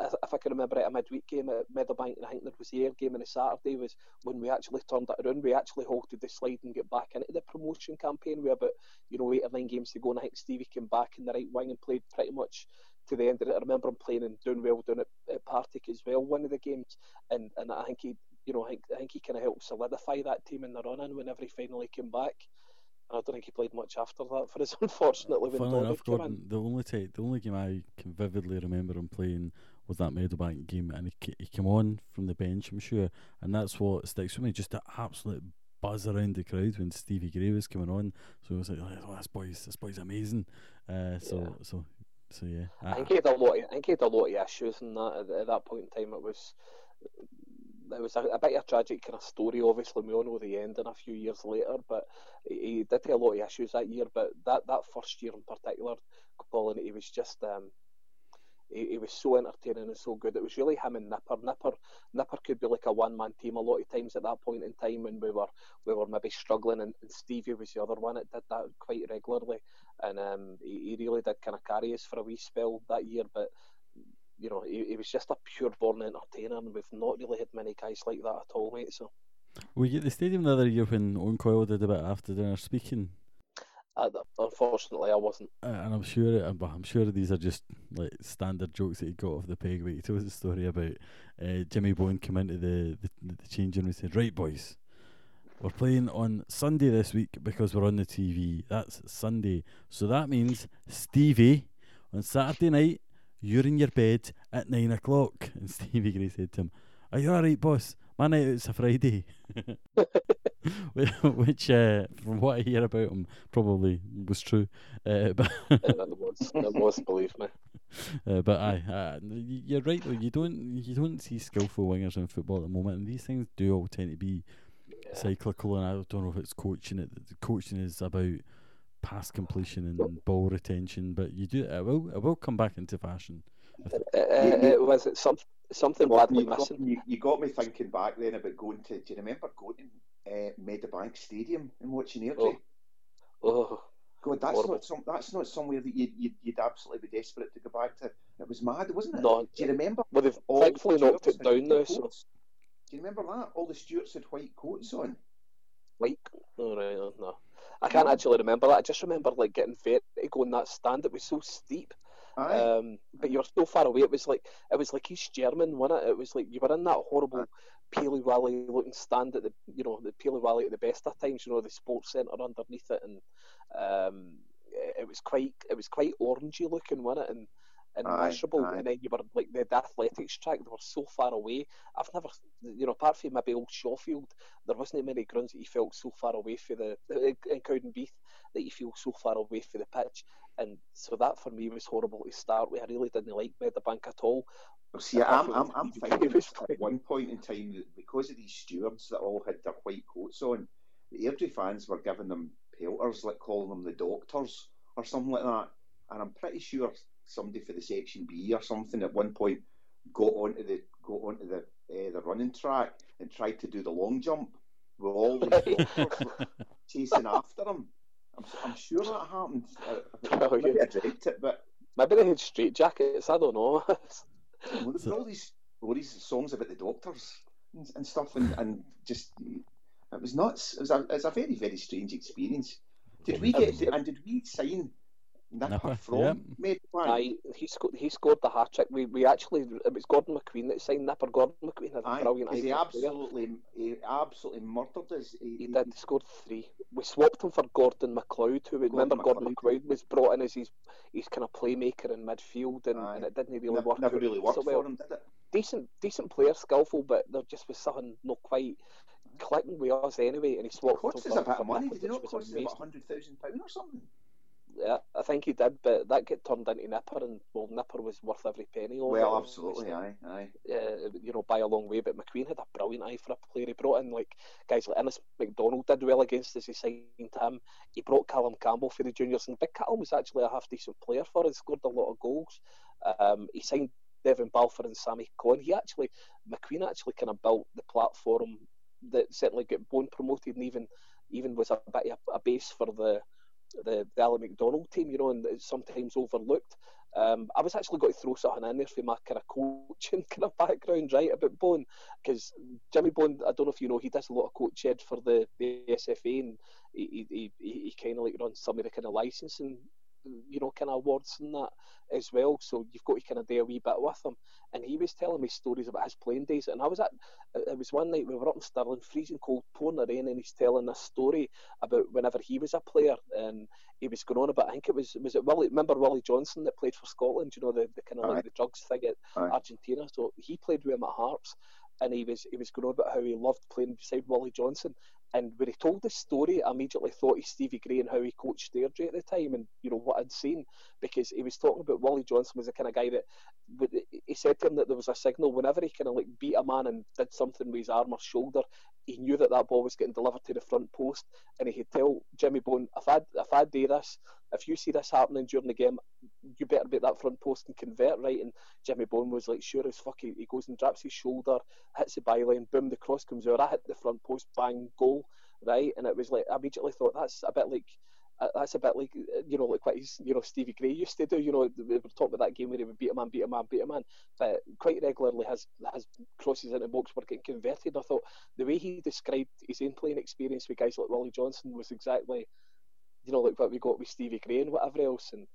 [SPEAKER 2] if I can remember it, a midweek game at Meadowbank, and I think there was the air game on the Saturday, was when we actually turned it around. We actually halted the slide and get back into the promotion campaign. We had about, you know, eight or nine games to go, and I think Stevie came back in the right wing and played pretty much to the end of it. I remember him playing and doing well doing it at Partick as well, one of the games, and and I think he, you know, I think, I think he kind of helped solidify that team in the run in whenever he finally came back. I don't think he played much after that for us, unfortunately. When
[SPEAKER 1] Funnily enough,
[SPEAKER 2] Gordon,
[SPEAKER 1] the only t- the only game I can vividly remember him playing was that Meadowbank game, and he he came on from the bench, I'm sure, and that's what sticks with me. Just the absolute buzz around the crowd when Stevie Gray was coming on. So it was like, oh, this boy's this boy's amazing. Uh, so
[SPEAKER 2] Yeah.
[SPEAKER 1] so so yeah.
[SPEAKER 2] I think he had a lot. Of, I think he had a lot of issues in that at, at that point in time. It was it was a, a bit of a tragic kind of story. Obviously, we all know the end, ending a few years later, but he, he did have a lot of issues that year. But that, that first year in particular, Colin, he was just um, he, he was so entertaining and so good. It was really him and Nipper. Nipper Nipper could be like a one man team a lot of times at that point in time when we were we were maybe struggling, and, and Stevie was the other one that did that quite regularly, and um, he, he really did kind of carry us for a wee spell that year. But you know, he, he was just a pure born entertainer, and we've not really had many guys like that at all, mate. So
[SPEAKER 1] We get the stadium the other year when Owen Coyle did a bit after dinner speaking,
[SPEAKER 2] uh, unfortunately, I wasn't.
[SPEAKER 1] uh, and I'm sure I'm, I'm sure these are just like standard jokes that he got off the peg. But he told us a story about uh, Jimmy Bone come into the, the the changing room and said, "Right, boys, we're playing on Sunday this week because we're on the TV. That's Sunday, so that means Stevie on Saturday night." You're in your bed at nine o'clock. And Stevie Gray said to him, Are you alright, boss? My night out's a Friday. Which, uh, from what I hear about him, probably was true. Uh, but
[SPEAKER 2] it was, it was, believe me.
[SPEAKER 1] uh, but aye, uh, you're right though. You don't you don't see skillful wingers in football at the moment, and these things do all tend to be
[SPEAKER 2] Yeah.
[SPEAKER 1] cyclical. And I don't know if it's coaching. It the coaching is about pass completion and ball retention, but you do it will it will come back into fashion.
[SPEAKER 2] Uh, uh, uh, it, it, it was it's some, something badly
[SPEAKER 4] you, got,
[SPEAKER 2] missing.
[SPEAKER 4] you, you got me thinking back then about going to. Do you remember going to uh, Meadowbank Stadium and watching Airdrie?
[SPEAKER 2] Oh.
[SPEAKER 4] oh, God, that's
[SPEAKER 2] horrible.
[SPEAKER 4] not some. That's not somewhere that you'd, you'd, you'd absolutely be desperate to go back to. It was mad, wasn't it?
[SPEAKER 2] no.
[SPEAKER 4] Do you remember?
[SPEAKER 2] Well, they've
[SPEAKER 4] all the
[SPEAKER 2] thankfully knocked it down now, so?
[SPEAKER 4] Do you remember that? All the stewards had white coats on.
[SPEAKER 2] like, oh, oh, no, right, no, no. I can't actually remember that. I just remember like getting vertigo in that stand. It was so steep. Um, but you were so far away. It was like it was like East German, wasn't it? It was like you were in that horrible Peely Valley looking stand at the you know the Peely Valley at the best of times. You know the sports centre underneath it, and um, it, it was quite it was quite orangey looking, wasn't it? And and
[SPEAKER 4] Aye,
[SPEAKER 2] miserable.
[SPEAKER 4] aye.
[SPEAKER 2] And then you were like the, the athletics track. They were so far away. I've never, you know, apart from maybe old Shawfield, there wasn't many grounds that you felt so far away for the uh, in Cowdenbeath that you feel so far away for the pitch. And so that for me was horrible to start with. I really didn't like Meadowbank at all.
[SPEAKER 4] Well, See, I'm, I'm, I'm thinking at one point in time that because of these stewards that all had their white coats on, the Airdrie fans were giving them pelters, like calling them the doctors or something like that. And I'm pretty sure somebody for the section B or something at one point got onto the got onto the uh, the running track and tried to do the long jump with all the chasing after him. I'm, I'm sure that happened. I, I,
[SPEAKER 2] Oh,
[SPEAKER 4] maybe
[SPEAKER 2] yeah.
[SPEAKER 4] I dreamt it, but
[SPEAKER 2] Maybe they had straight jackets. I don't know.
[SPEAKER 4] Well, there's all these all these songs about the doctors and, and stuff, and, and just it was nuts. It was a it was a very very strange experience. Did we get and did we sign Nipper,
[SPEAKER 1] Nipper,
[SPEAKER 4] from
[SPEAKER 1] yeah.
[SPEAKER 4] Meadowbank?
[SPEAKER 2] Aye, he scored. He scored the hat trick. We we actually it was Gordon McQueen that signed Nipper. Gordon McQueen had a
[SPEAKER 4] Aye,
[SPEAKER 2] brilliant
[SPEAKER 4] 'cause
[SPEAKER 2] eye
[SPEAKER 4] he
[SPEAKER 2] for a player.
[SPEAKER 4] absolutely he absolutely murdered us. He,
[SPEAKER 2] He did. He scored three. We swapped him for Gordon McLeod, who remember Gordon
[SPEAKER 4] McLeod.
[SPEAKER 2] McLeod was brought in as his his kind of playmaker in midfield, and, and it didn't really
[SPEAKER 4] never,
[SPEAKER 2] work.
[SPEAKER 4] never really worked
[SPEAKER 2] so well.
[SPEAKER 4] for him, did it?
[SPEAKER 2] Decent, decent player, skillful, but there just was something not quite clicking with us anyway. And he
[SPEAKER 4] It
[SPEAKER 2] swapped
[SPEAKER 4] cost
[SPEAKER 2] him
[SPEAKER 4] us
[SPEAKER 2] for,
[SPEAKER 4] a bit
[SPEAKER 2] for
[SPEAKER 4] of money. Did it
[SPEAKER 2] which
[SPEAKER 4] not
[SPEAKER 2] was
[SPEAKER 4] cost us
[SPEAKER 2] amazing.
[SPEAKER 4] about hundred thousand pound or something?
[SPEAKER 2] Yeah, I think he did, but that get turned into Nipper, and well, Nipper was worth every penny
[SPEAKER 4] Well,
[SPEAKER 2] it.
[SPEAKER 4] absolutely, aye, aye.
[SPEAKER 2] uh, you know, by a long way. But McQueen had a brilliant eye for a player. He brought in like guys like Innes McDonald did well against us. He signed him. He brought Callum Campbell for the juniors, and Big Callum was actually a half decent player for us. Scored a lot of goals. Um, he signed Devin Balfour and Sammy Cohen. He actually McQueen actually kind of built the platform that certainly got Bone promoted, and even even was a bit of a base for the the, the Alan McDonald team, you know, and it's sometimes overlooked. Um, I was actually going to throw something in there for my kind of coaching kind of background, right, about Bone, because Jimmy Bone, I don't know if you know, he does a lot of coaching for the, the SFA, and he he, he, he kind of like runs some of the kind of licensing you know, kind of awards and that as well. So you've got to kind of do a wee bit with him. And he was telling me stories about his playing days. And I was at, uh, it was one night we were up in Stirling, freezing cold, pouring the rain, and he's telling this story about whenever he was a player and he was going on about, I think it was, was it Willie, remember Willie Johnston that played for Scotland, you know, the, the kind of like the drugs thing at. Argentina. So he played with him at Hearts and he was he was going on about how he loved playing beside Willie Johnston. And when he told the story, I immediately thought of Stevie Gray and how he coached Airdrie at the time, and you know what I'd seen. Because he was talking about Willie Johnston was the kind of guy that he said to him that there was a signal whenever he kind of like beat a man and did something with his arm or shoulder, he knew that that ball was getting delivered to the front post, and he'd tell Jimmy Bone, if I if I do this, if you see this happening during the game, you better beat that front post and convert right. And Jimmy Bone was like, sure as fuck, he, he goes and drops his shoulder, hits the byline, boom, the cross comes out, I hit the front post, bang, goal, right. And it was like I immediately thought that's a bit like uh, that's a bit like you know like what he's you know Stevie Gray used to do. You know we were talking about that game where he would beat a man, beat a man, beat a man, but quite regularly his his crosses into box were getting converted. I thought the way he described his in playing experience with guys like Willie Johnston was exactly you know like what we got with Stevie Gray and whatever else and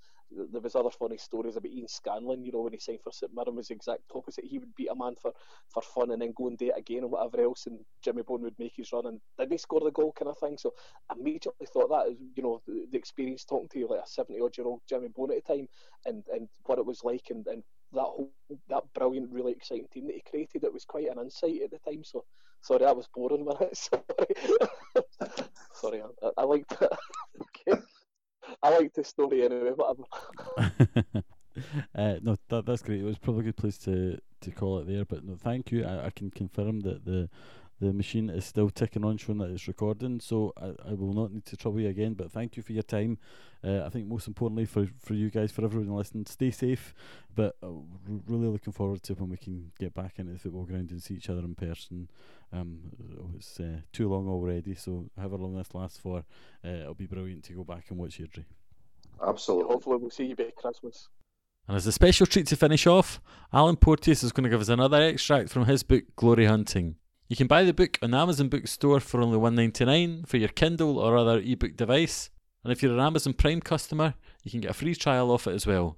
[SPEAKER 2] there was other funny stories about Ian Scanlon, you know, when he signed for St Mirren was the exact opposite. He would beat a man for, for fun and then go and do it again and whatever else, and Jimmy Bone would make his run and didn't he score the goal kind of thing. So I immediately thought that, you know, the, the experience talking to you like a 70 odd year old Jimmy Bone at the time and, and what it was like and, and that whole that brilliant, really exciting team that he created. It was quite an insight at the time. So sorry, I was boring it. Sorry, sorry, I, I liked. I liked the story anyway. Whatever. uh,
[SPEAKER 1] no, that, that's great. It was probably a good place to, to call it there. But no, thank you. I, I can confirm that the the machine is still ticking on, showing that it's recording. So I, I will not need to trouble you again. But thank you for your time. Uh, I think most importantly for, for you guys, for everyone listening, stay safe. But uh, really looking forward to when we can get back into the football ground and see each other in person. Um, it's uh, too long already, so however long this lasts for, uh, it'll be brilliant to go back and watch Airdrie.
[SPEAKER 3] Absolutely.
[SPEAKER 2] Hopefully, we'll see you by Christmas.
[SPEAKER 1] And as a special treat to finish off, Alan Porteous is going to give us another extract from his book Glory Hunting. You can buy the book on Amazon Bookstore for only $1.99 for your Kindle or other ebook device. And if you're an Amazon Prime customer, you can get a free trial off it as well.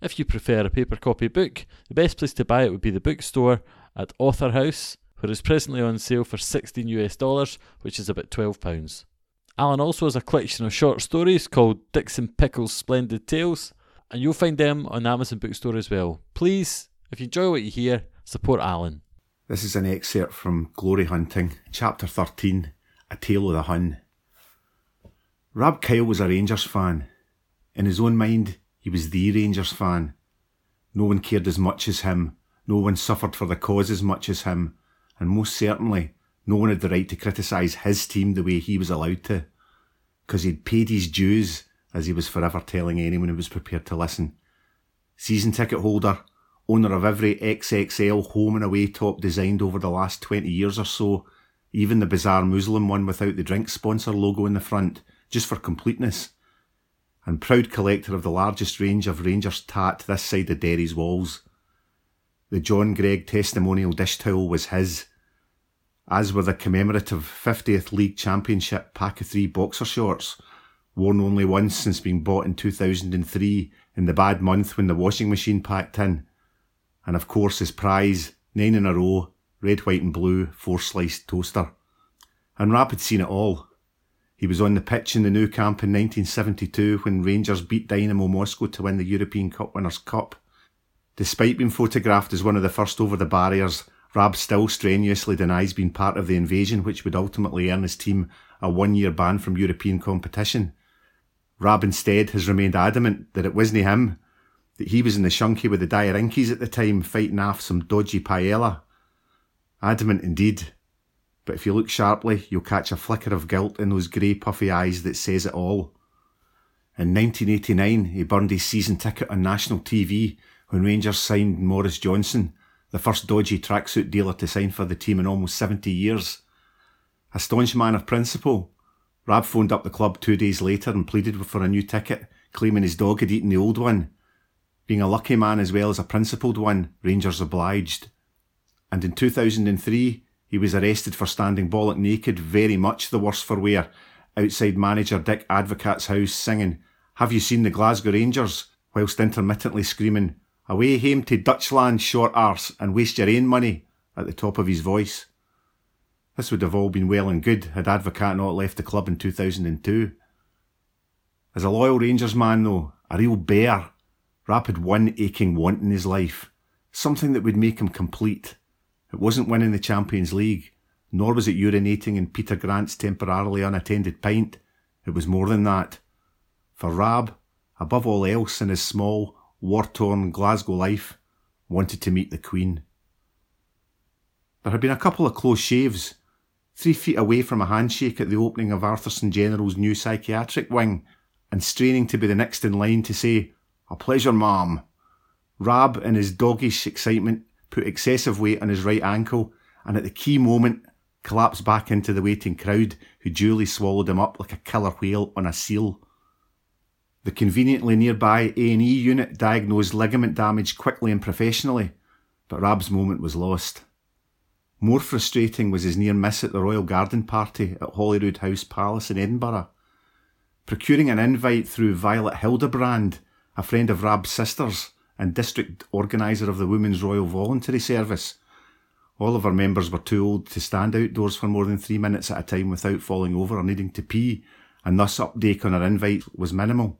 [SPEAKER 1] If you prefer a paper copy book, the best place to buy it would be the bookstore at Author House, where it's presently on sale for 16 US dollars, which is about 12 pounds. Alan also has a collection of short stories called Dixon Pickles Splendid Tales, and you'll find them on Amazon Bookstore as well. Please, if you enjoy what you hear, support Alan.
[SPEAKER 4] This is an excerpt from Glory Hunting, Chapter 13 A Tale of the Hun. Rab Kyle was a Rangers fan. In his own mind, he was the Rangers fan. No one cared as much as him, no one suffered for the cause as much as him, and most certainly, no one had the right to criticise his team the way he was allowed to. Because he'd paid his dues, as he was forever telling anyone who was prepared to listen. Season ticket holder, owner of every XXL home and away top designed over the last 20 years or so, even the bizarre Muslim one without the drink sponsor logo in the front, just for completeness. And proud collector of the largest range of Rangers tat this side of Derry's walls. The John Greig testimonial dish towel was his, as were the commemorative 50th League Championship pack of three boxer shorts, worn only once since being bought in 2003 in the bad month when the washing machine packed in. And of course his prize, nine in a row, red, white and blue, four sliced toaster. And Rab had seen it all. He was on the pitch in the Nou Camp in 1972 when Rangers beat Dynamo Moscow to win the European Cup Winners' Cup. Despite being photographed as one of the first over the barriers, Rab still strenuously denies being part of the invasion which would ultimately earn his team a one-year ban from European competition. Rab instead has remained adamant that it wasn't him, that he was in the shunky with the dire inkies at the time fighting off some dodgy paella. Adamant indeed. But if you look sharply, you'll catch a flicker of guilt in those grey puffy eyes that says it all. In 1989, he burned his season ticket on national TV when Rangers signed Maurice Johnston, the first dodgy tracksuit dealer to sign for the team in almost 70 years. A staunch man of principle, Rab phoned up the club two days later and pleaded for a new ticket, claiming his dog had eaten the old one. Being a lucky man as well as a principled one, Rangers obliged. And in 2003, he was arrested for standing bollock naked, very much the worse for wear, outside manager Dick Advocaat's house singing, Have you seen the Glasgow Rangers? whilst intermittently screaming, Away hame to Dutchland, short arse, and waste your ain money, at the top of his voice. This would have all been well and good had Advocaat not left the club in 2002. As a loyal Rangers man, though, a real bear, Rab had one aching want in his life, something that would make him complete. It wasn't winning the Champions League, nor was it urinating in Peter Grant's temporarily unattended pint. It was more than that. For Rab, above all else in his small, war torn Glasgow life, wanted to meet the Queen. There had been a couple of close shaves, three feet away from a handshake at the opening of Arthurson General's new psychiatric wing, and straining to be the next in line to say, A pleasure, ma'am. Rab, in his doggish excitement, put excessive weight on his right ankle, and at the key moment collapsed back into the waiting crowd, who duly swallowed him up like a killer whale on a seal. The conveniently nearby A&E unit diagnosed ligament damage quickly and professionally, but Rab's moment was lost. More frustrating was his near miss at the Royal Garden Party at Holyrood House Palace in Edinburgh. Procuring an invite through Violet Hildebrand, a friend of Rab's sisters and district organiser of the Women's Royal Voluntary Service, all of our members were too old to stand outdoors for more than three minutes at a time without falling over or needing to pee, and thus uptake on our invite was minimal.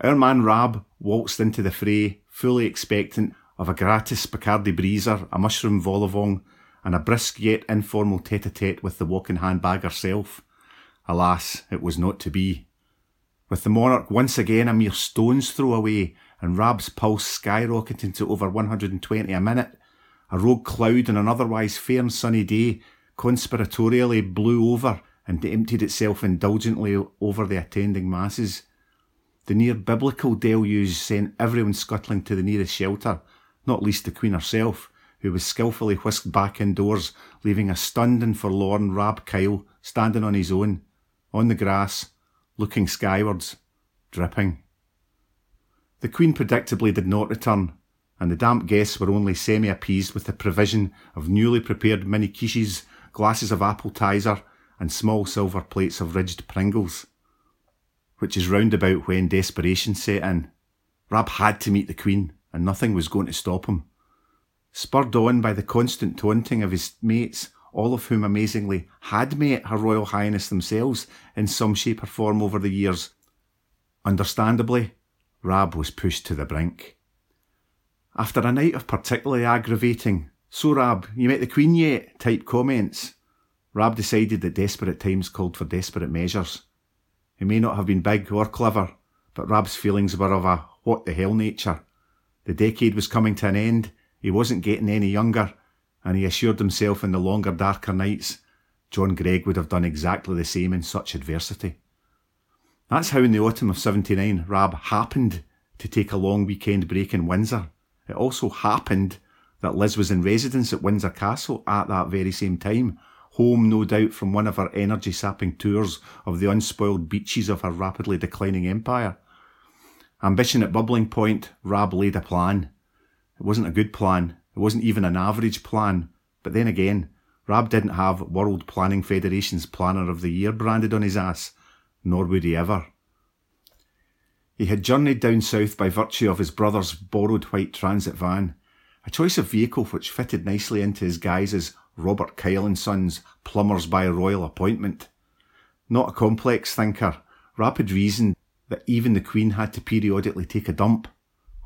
[SPEAKER 4] Our man Rab waltzed into the fray, fully expectant of a gratis Bacardi Breezer, a mushroom vol au vent, and a brisk yet informal tete-a-tete with the walking handbag herself. Alas, it was not to be. With the monarch once again a mere stone's throw away, and Rab's pulse skyrocketing to over 120 a minute, a rogue cloud on an otherwise fair and sunny day conspiratorially blew over and emptied itself indulgently over the attending masses. The near biblical deluge sent everyone scuttling to the nearest shelter, not least the Queen herself, who was skilfully whisked back indoors, leaving a stunned and forlorn Rab Kyle standing on his own, on the grass, looking skywards, dripping. The Queen predictably did not return, and the damp guests were only semi appeased with the provision of newly prepared mini quiches, glasses of Appletiser, and small silver plates of ridged Pringles which is round about when desperation set in. Rab had to meet the Queen, and nothing was going to stop him. Spurred on by the constant taunting of his mates, all of whom amazingly had met Her Royal Highness themselves in some shape or form over the years, understandably, Rab was pushed to the brink. After a night of particularly aggravating, so Rab, you met the Queen yet? type comments, Rab decided that desperate times called for desperate measures. He may not have been big or clever, but Rab's feelings were of a what the hell nature. The decade was coming to an end, he wasn't getting any younger, and he assured himself in the longer, darker nights John Greig would have done exactly the same in such adversity. That's how in the autumn of 79 Rab happened to take a long weekend break in Windsor. It also happened that Liz was in residence at Windsor Castle at that very same time, home no doubt from one of her energy sapping tours of the unspoiled beaches of her rapidly declining empire. Ambition at bubbling point, Rab laid a plan. It wasn't a good plan, it wasn't even an average plan, but then again, Rab didn't have World Planning Federation's Planner of the Year branded on his ass, nor would he ever. He had journeyed down south by virtue of his brother's borrowed white transit van, a choice of vehicle which fitted nicely into his guise as Robert Kyle and Sons, plumbers by royal appointment. Not a complex thinker, Rab reasoned that even the Queen had to periodically take a dump,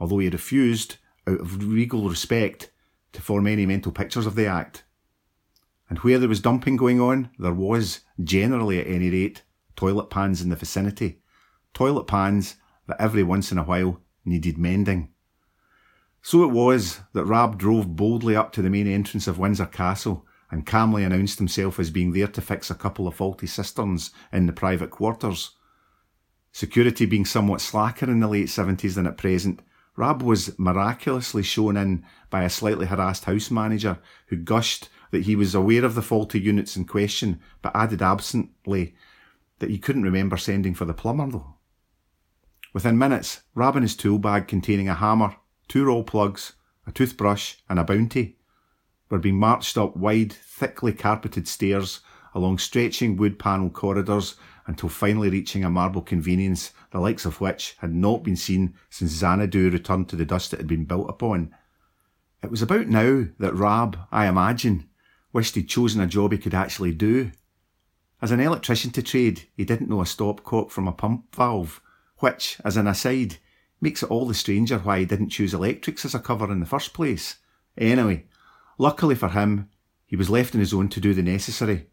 [SPEAKER 4] although he refused, out of regal respect, to form any mental pictures of the act. And where there was dumping going on, there was, generally at any rate, toilet pans in the vicinity. Toilet pans that every once in a while needed mending. So it was that Rab drove boldly up to the main entrance of Windsor Castle and calmly announced himself as being there to fix a couple of faulty cisterns in the private quarters. Security being somewhat slacker in the late 70s than at present, Rab was miraculously shown in by a slightly harassed house manager who gushed that he was aware of the faulty units in question, but added absently that he couldn't remember sending for the plumber though. Within minutes, Rab and his tool bag containing a hammer, two roll plugs, a toothbrush, and a bounty were being marched up wide, thickly carpeted stairs along stretching wood panelled corridors until finally reaching a marble convenience the likes of which had not been seen since Xanadu returned to the dust it had been built upon. It was about now that Rab, I imagine, wished he'd chosen a job he could actually do. As an electrician to trade, he didn't know a stopcock from a pump valve, which, as an aside, makes it all the stranger why he didn't choose electrics as a cover in the first place. Anyway, luckily for him, he was left on his own to do the necessary.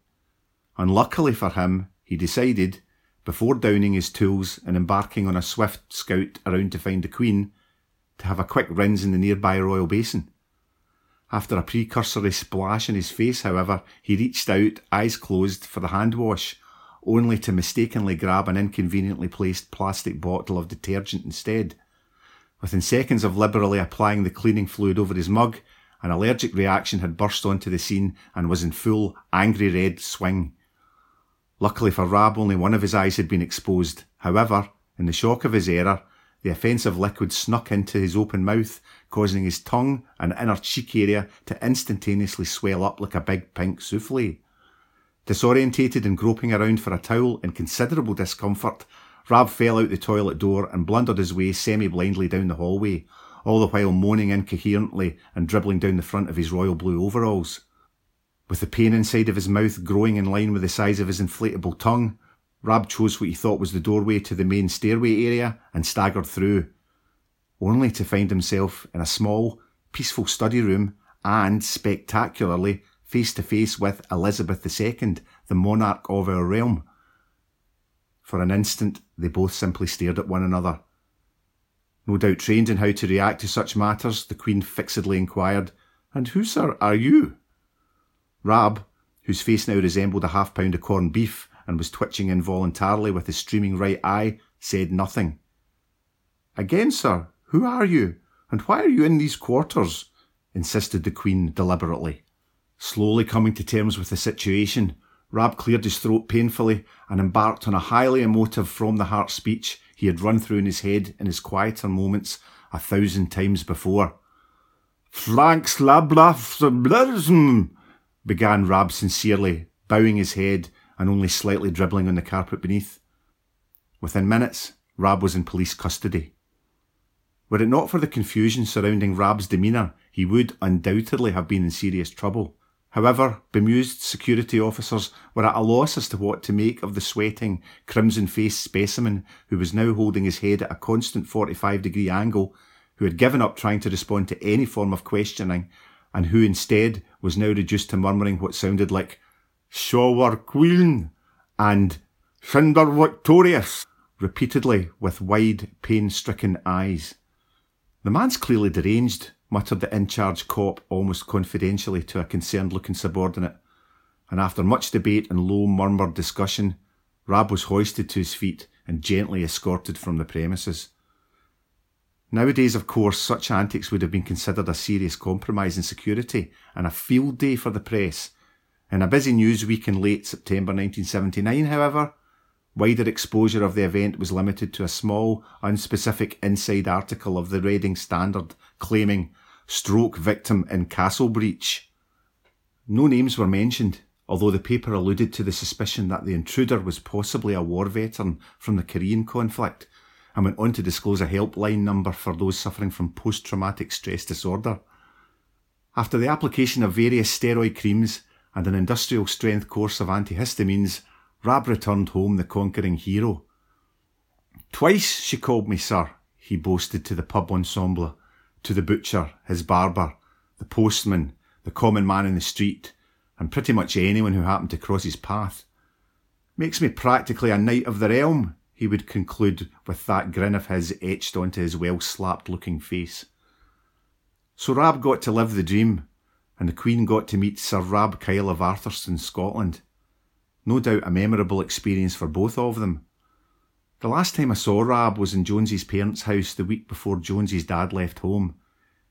[SPEAKER 4] Unluckily for him, he decided, before downing his tools and embarking on a swift scout around to find the Queen, to have a quick rinse in the nearby Royal Basin. After a precursory splash in his face, however, he reached out, eyes closed, for the hand wash, only to mistakenly grab an inconveniently placed plastic bottle of detergent instead. Within seconds of liberally applying the cleaning fluid over his mug, an allergic reaction had burst onto the scene and was in full, angry red swing. Luckily for Rab, only one of his eyes had been exposed. However, in the shock of his error, the offensive liquid snuck into his open mouth, causing his tongue and inner cheek area to instantaneously swell up like a big pink souffle. Disorientated and groping around for a towel in considerable discomfort, Rab fell out the toilet door and blundered his way semi blindly down the hallway, all the while moaning incoherently and dribbling down the front of his royal blue overalls. With the pain inside of his mouth growing in line with the size of his inflatable tongue, Rab chose what he thought was the doorway to the main stairway area and staggered through, only to find himself in a small, peaceful study room and, spectacularly, face to face with Elizabeth II, the monarch of our realm. For an instant, they both simply stared at one another. No doubt trained in how to react to such matters, the Queen fixedly inquired, And who, sir, are you? Rab, whose face now resembled a half pound of corned beef and was twitching involuntarily with his streaming right eye, said nothing. Again, sir, who are you, and why are you in these quarters? insisted the Queen deliberately. Slowly coming to terms with the situation, Rab cleared his throat painfully and embarked on a highly emotive from the heart speech he had run through in his head in his quieter moments a thousand times before. Franks lablafsablism, began Rab sincerely, bowing his head and only slightly dribbling on the carpet beneath. Within minutes, Rab was in police custody. Were it not for the confusion surrounding Rab's demeanour, he would undoubtedly have been in serious trouble. However, bemused security officers were at a loss as to what to make of the sweating, crimson faced specimen who was now holding his head at a constant 45 degree angle, who had given up trying to respond to any form of questioning and who instead was now reduced to murmuring what sounded like Shower Queen and Thunder Victorious repeatedly with wide, pain stricken eyes. The man's clearly deranged, muttered the in charge cop almost confidentially to a concerned looking subordinate, and after much debate and low murmured discussion, Rab was hoisted to his feet and gently escorted from the premises. Nowadays, of course, such antics would have been considered a serious compromise in security and a field day for the press. In a busy news week in late September 1979, however, wider exposure of the event was limited to a small, unspecific inside article of the Reading Standard claiming stroke victim in castle breach. No names were mentioned, although the paper alluded to the suspicion that the intruder was possibly a war veteran from the Korean conflict and went on to disclose a helpline number for those suffering from post traumatic stress disorder. After the application of various steroid creams and an industrial strength course of antihistamines, Rab returned home the conquering hero. Twice she called me sir, he boasted to the pub ensemble, to the butcher, his barber, the postman, the common man in the street, and pretty much anyone who happened to cross his path. Makes me practically a knight of the realm, he would conclude with that grin of his etched onto his well slapped looking face. So Rab got to live the dream, and the Queen got to meet Sir Rab Kyle of Arthurstoun, Scotland. No doubt a memorable experience for both of them. The last time I saw Rab was in Jonesy's parents' house the week before Jonesy's dad left home.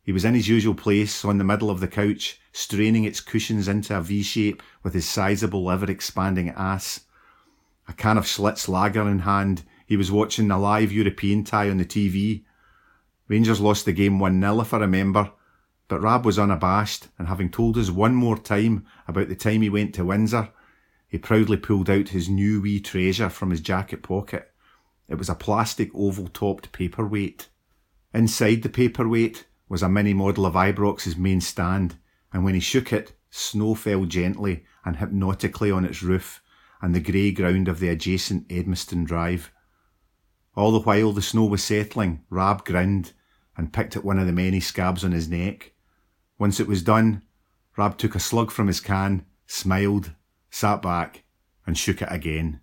[SPEAKER 4] He was in his usual place on the middle of the couch, straining its cushions into a V shape with his sizable ever expanding ass a can of Schlitz lager in hand, he was watching a live European tie on the TV. Rangers lost the game 1 0, if I remember, but Rab was unabashed, and having told us one more time about the time he went to Windsor, he proudly pulled out his new wee treasure from his jacket pocket. It was a plastic oval topped paperweight. Inside the paperweight was a mini model of Ibrox's main stand, and when he shook it, snow fell gently and hypnotically on its roof and the grey ground of the adjacent Edmiston Drive. All the while the snow was settling, Rab grinned and picked at one of the many scabs on his neck. Once it was done, Rab took a slug from his can, smiled, sat back, and shook it again.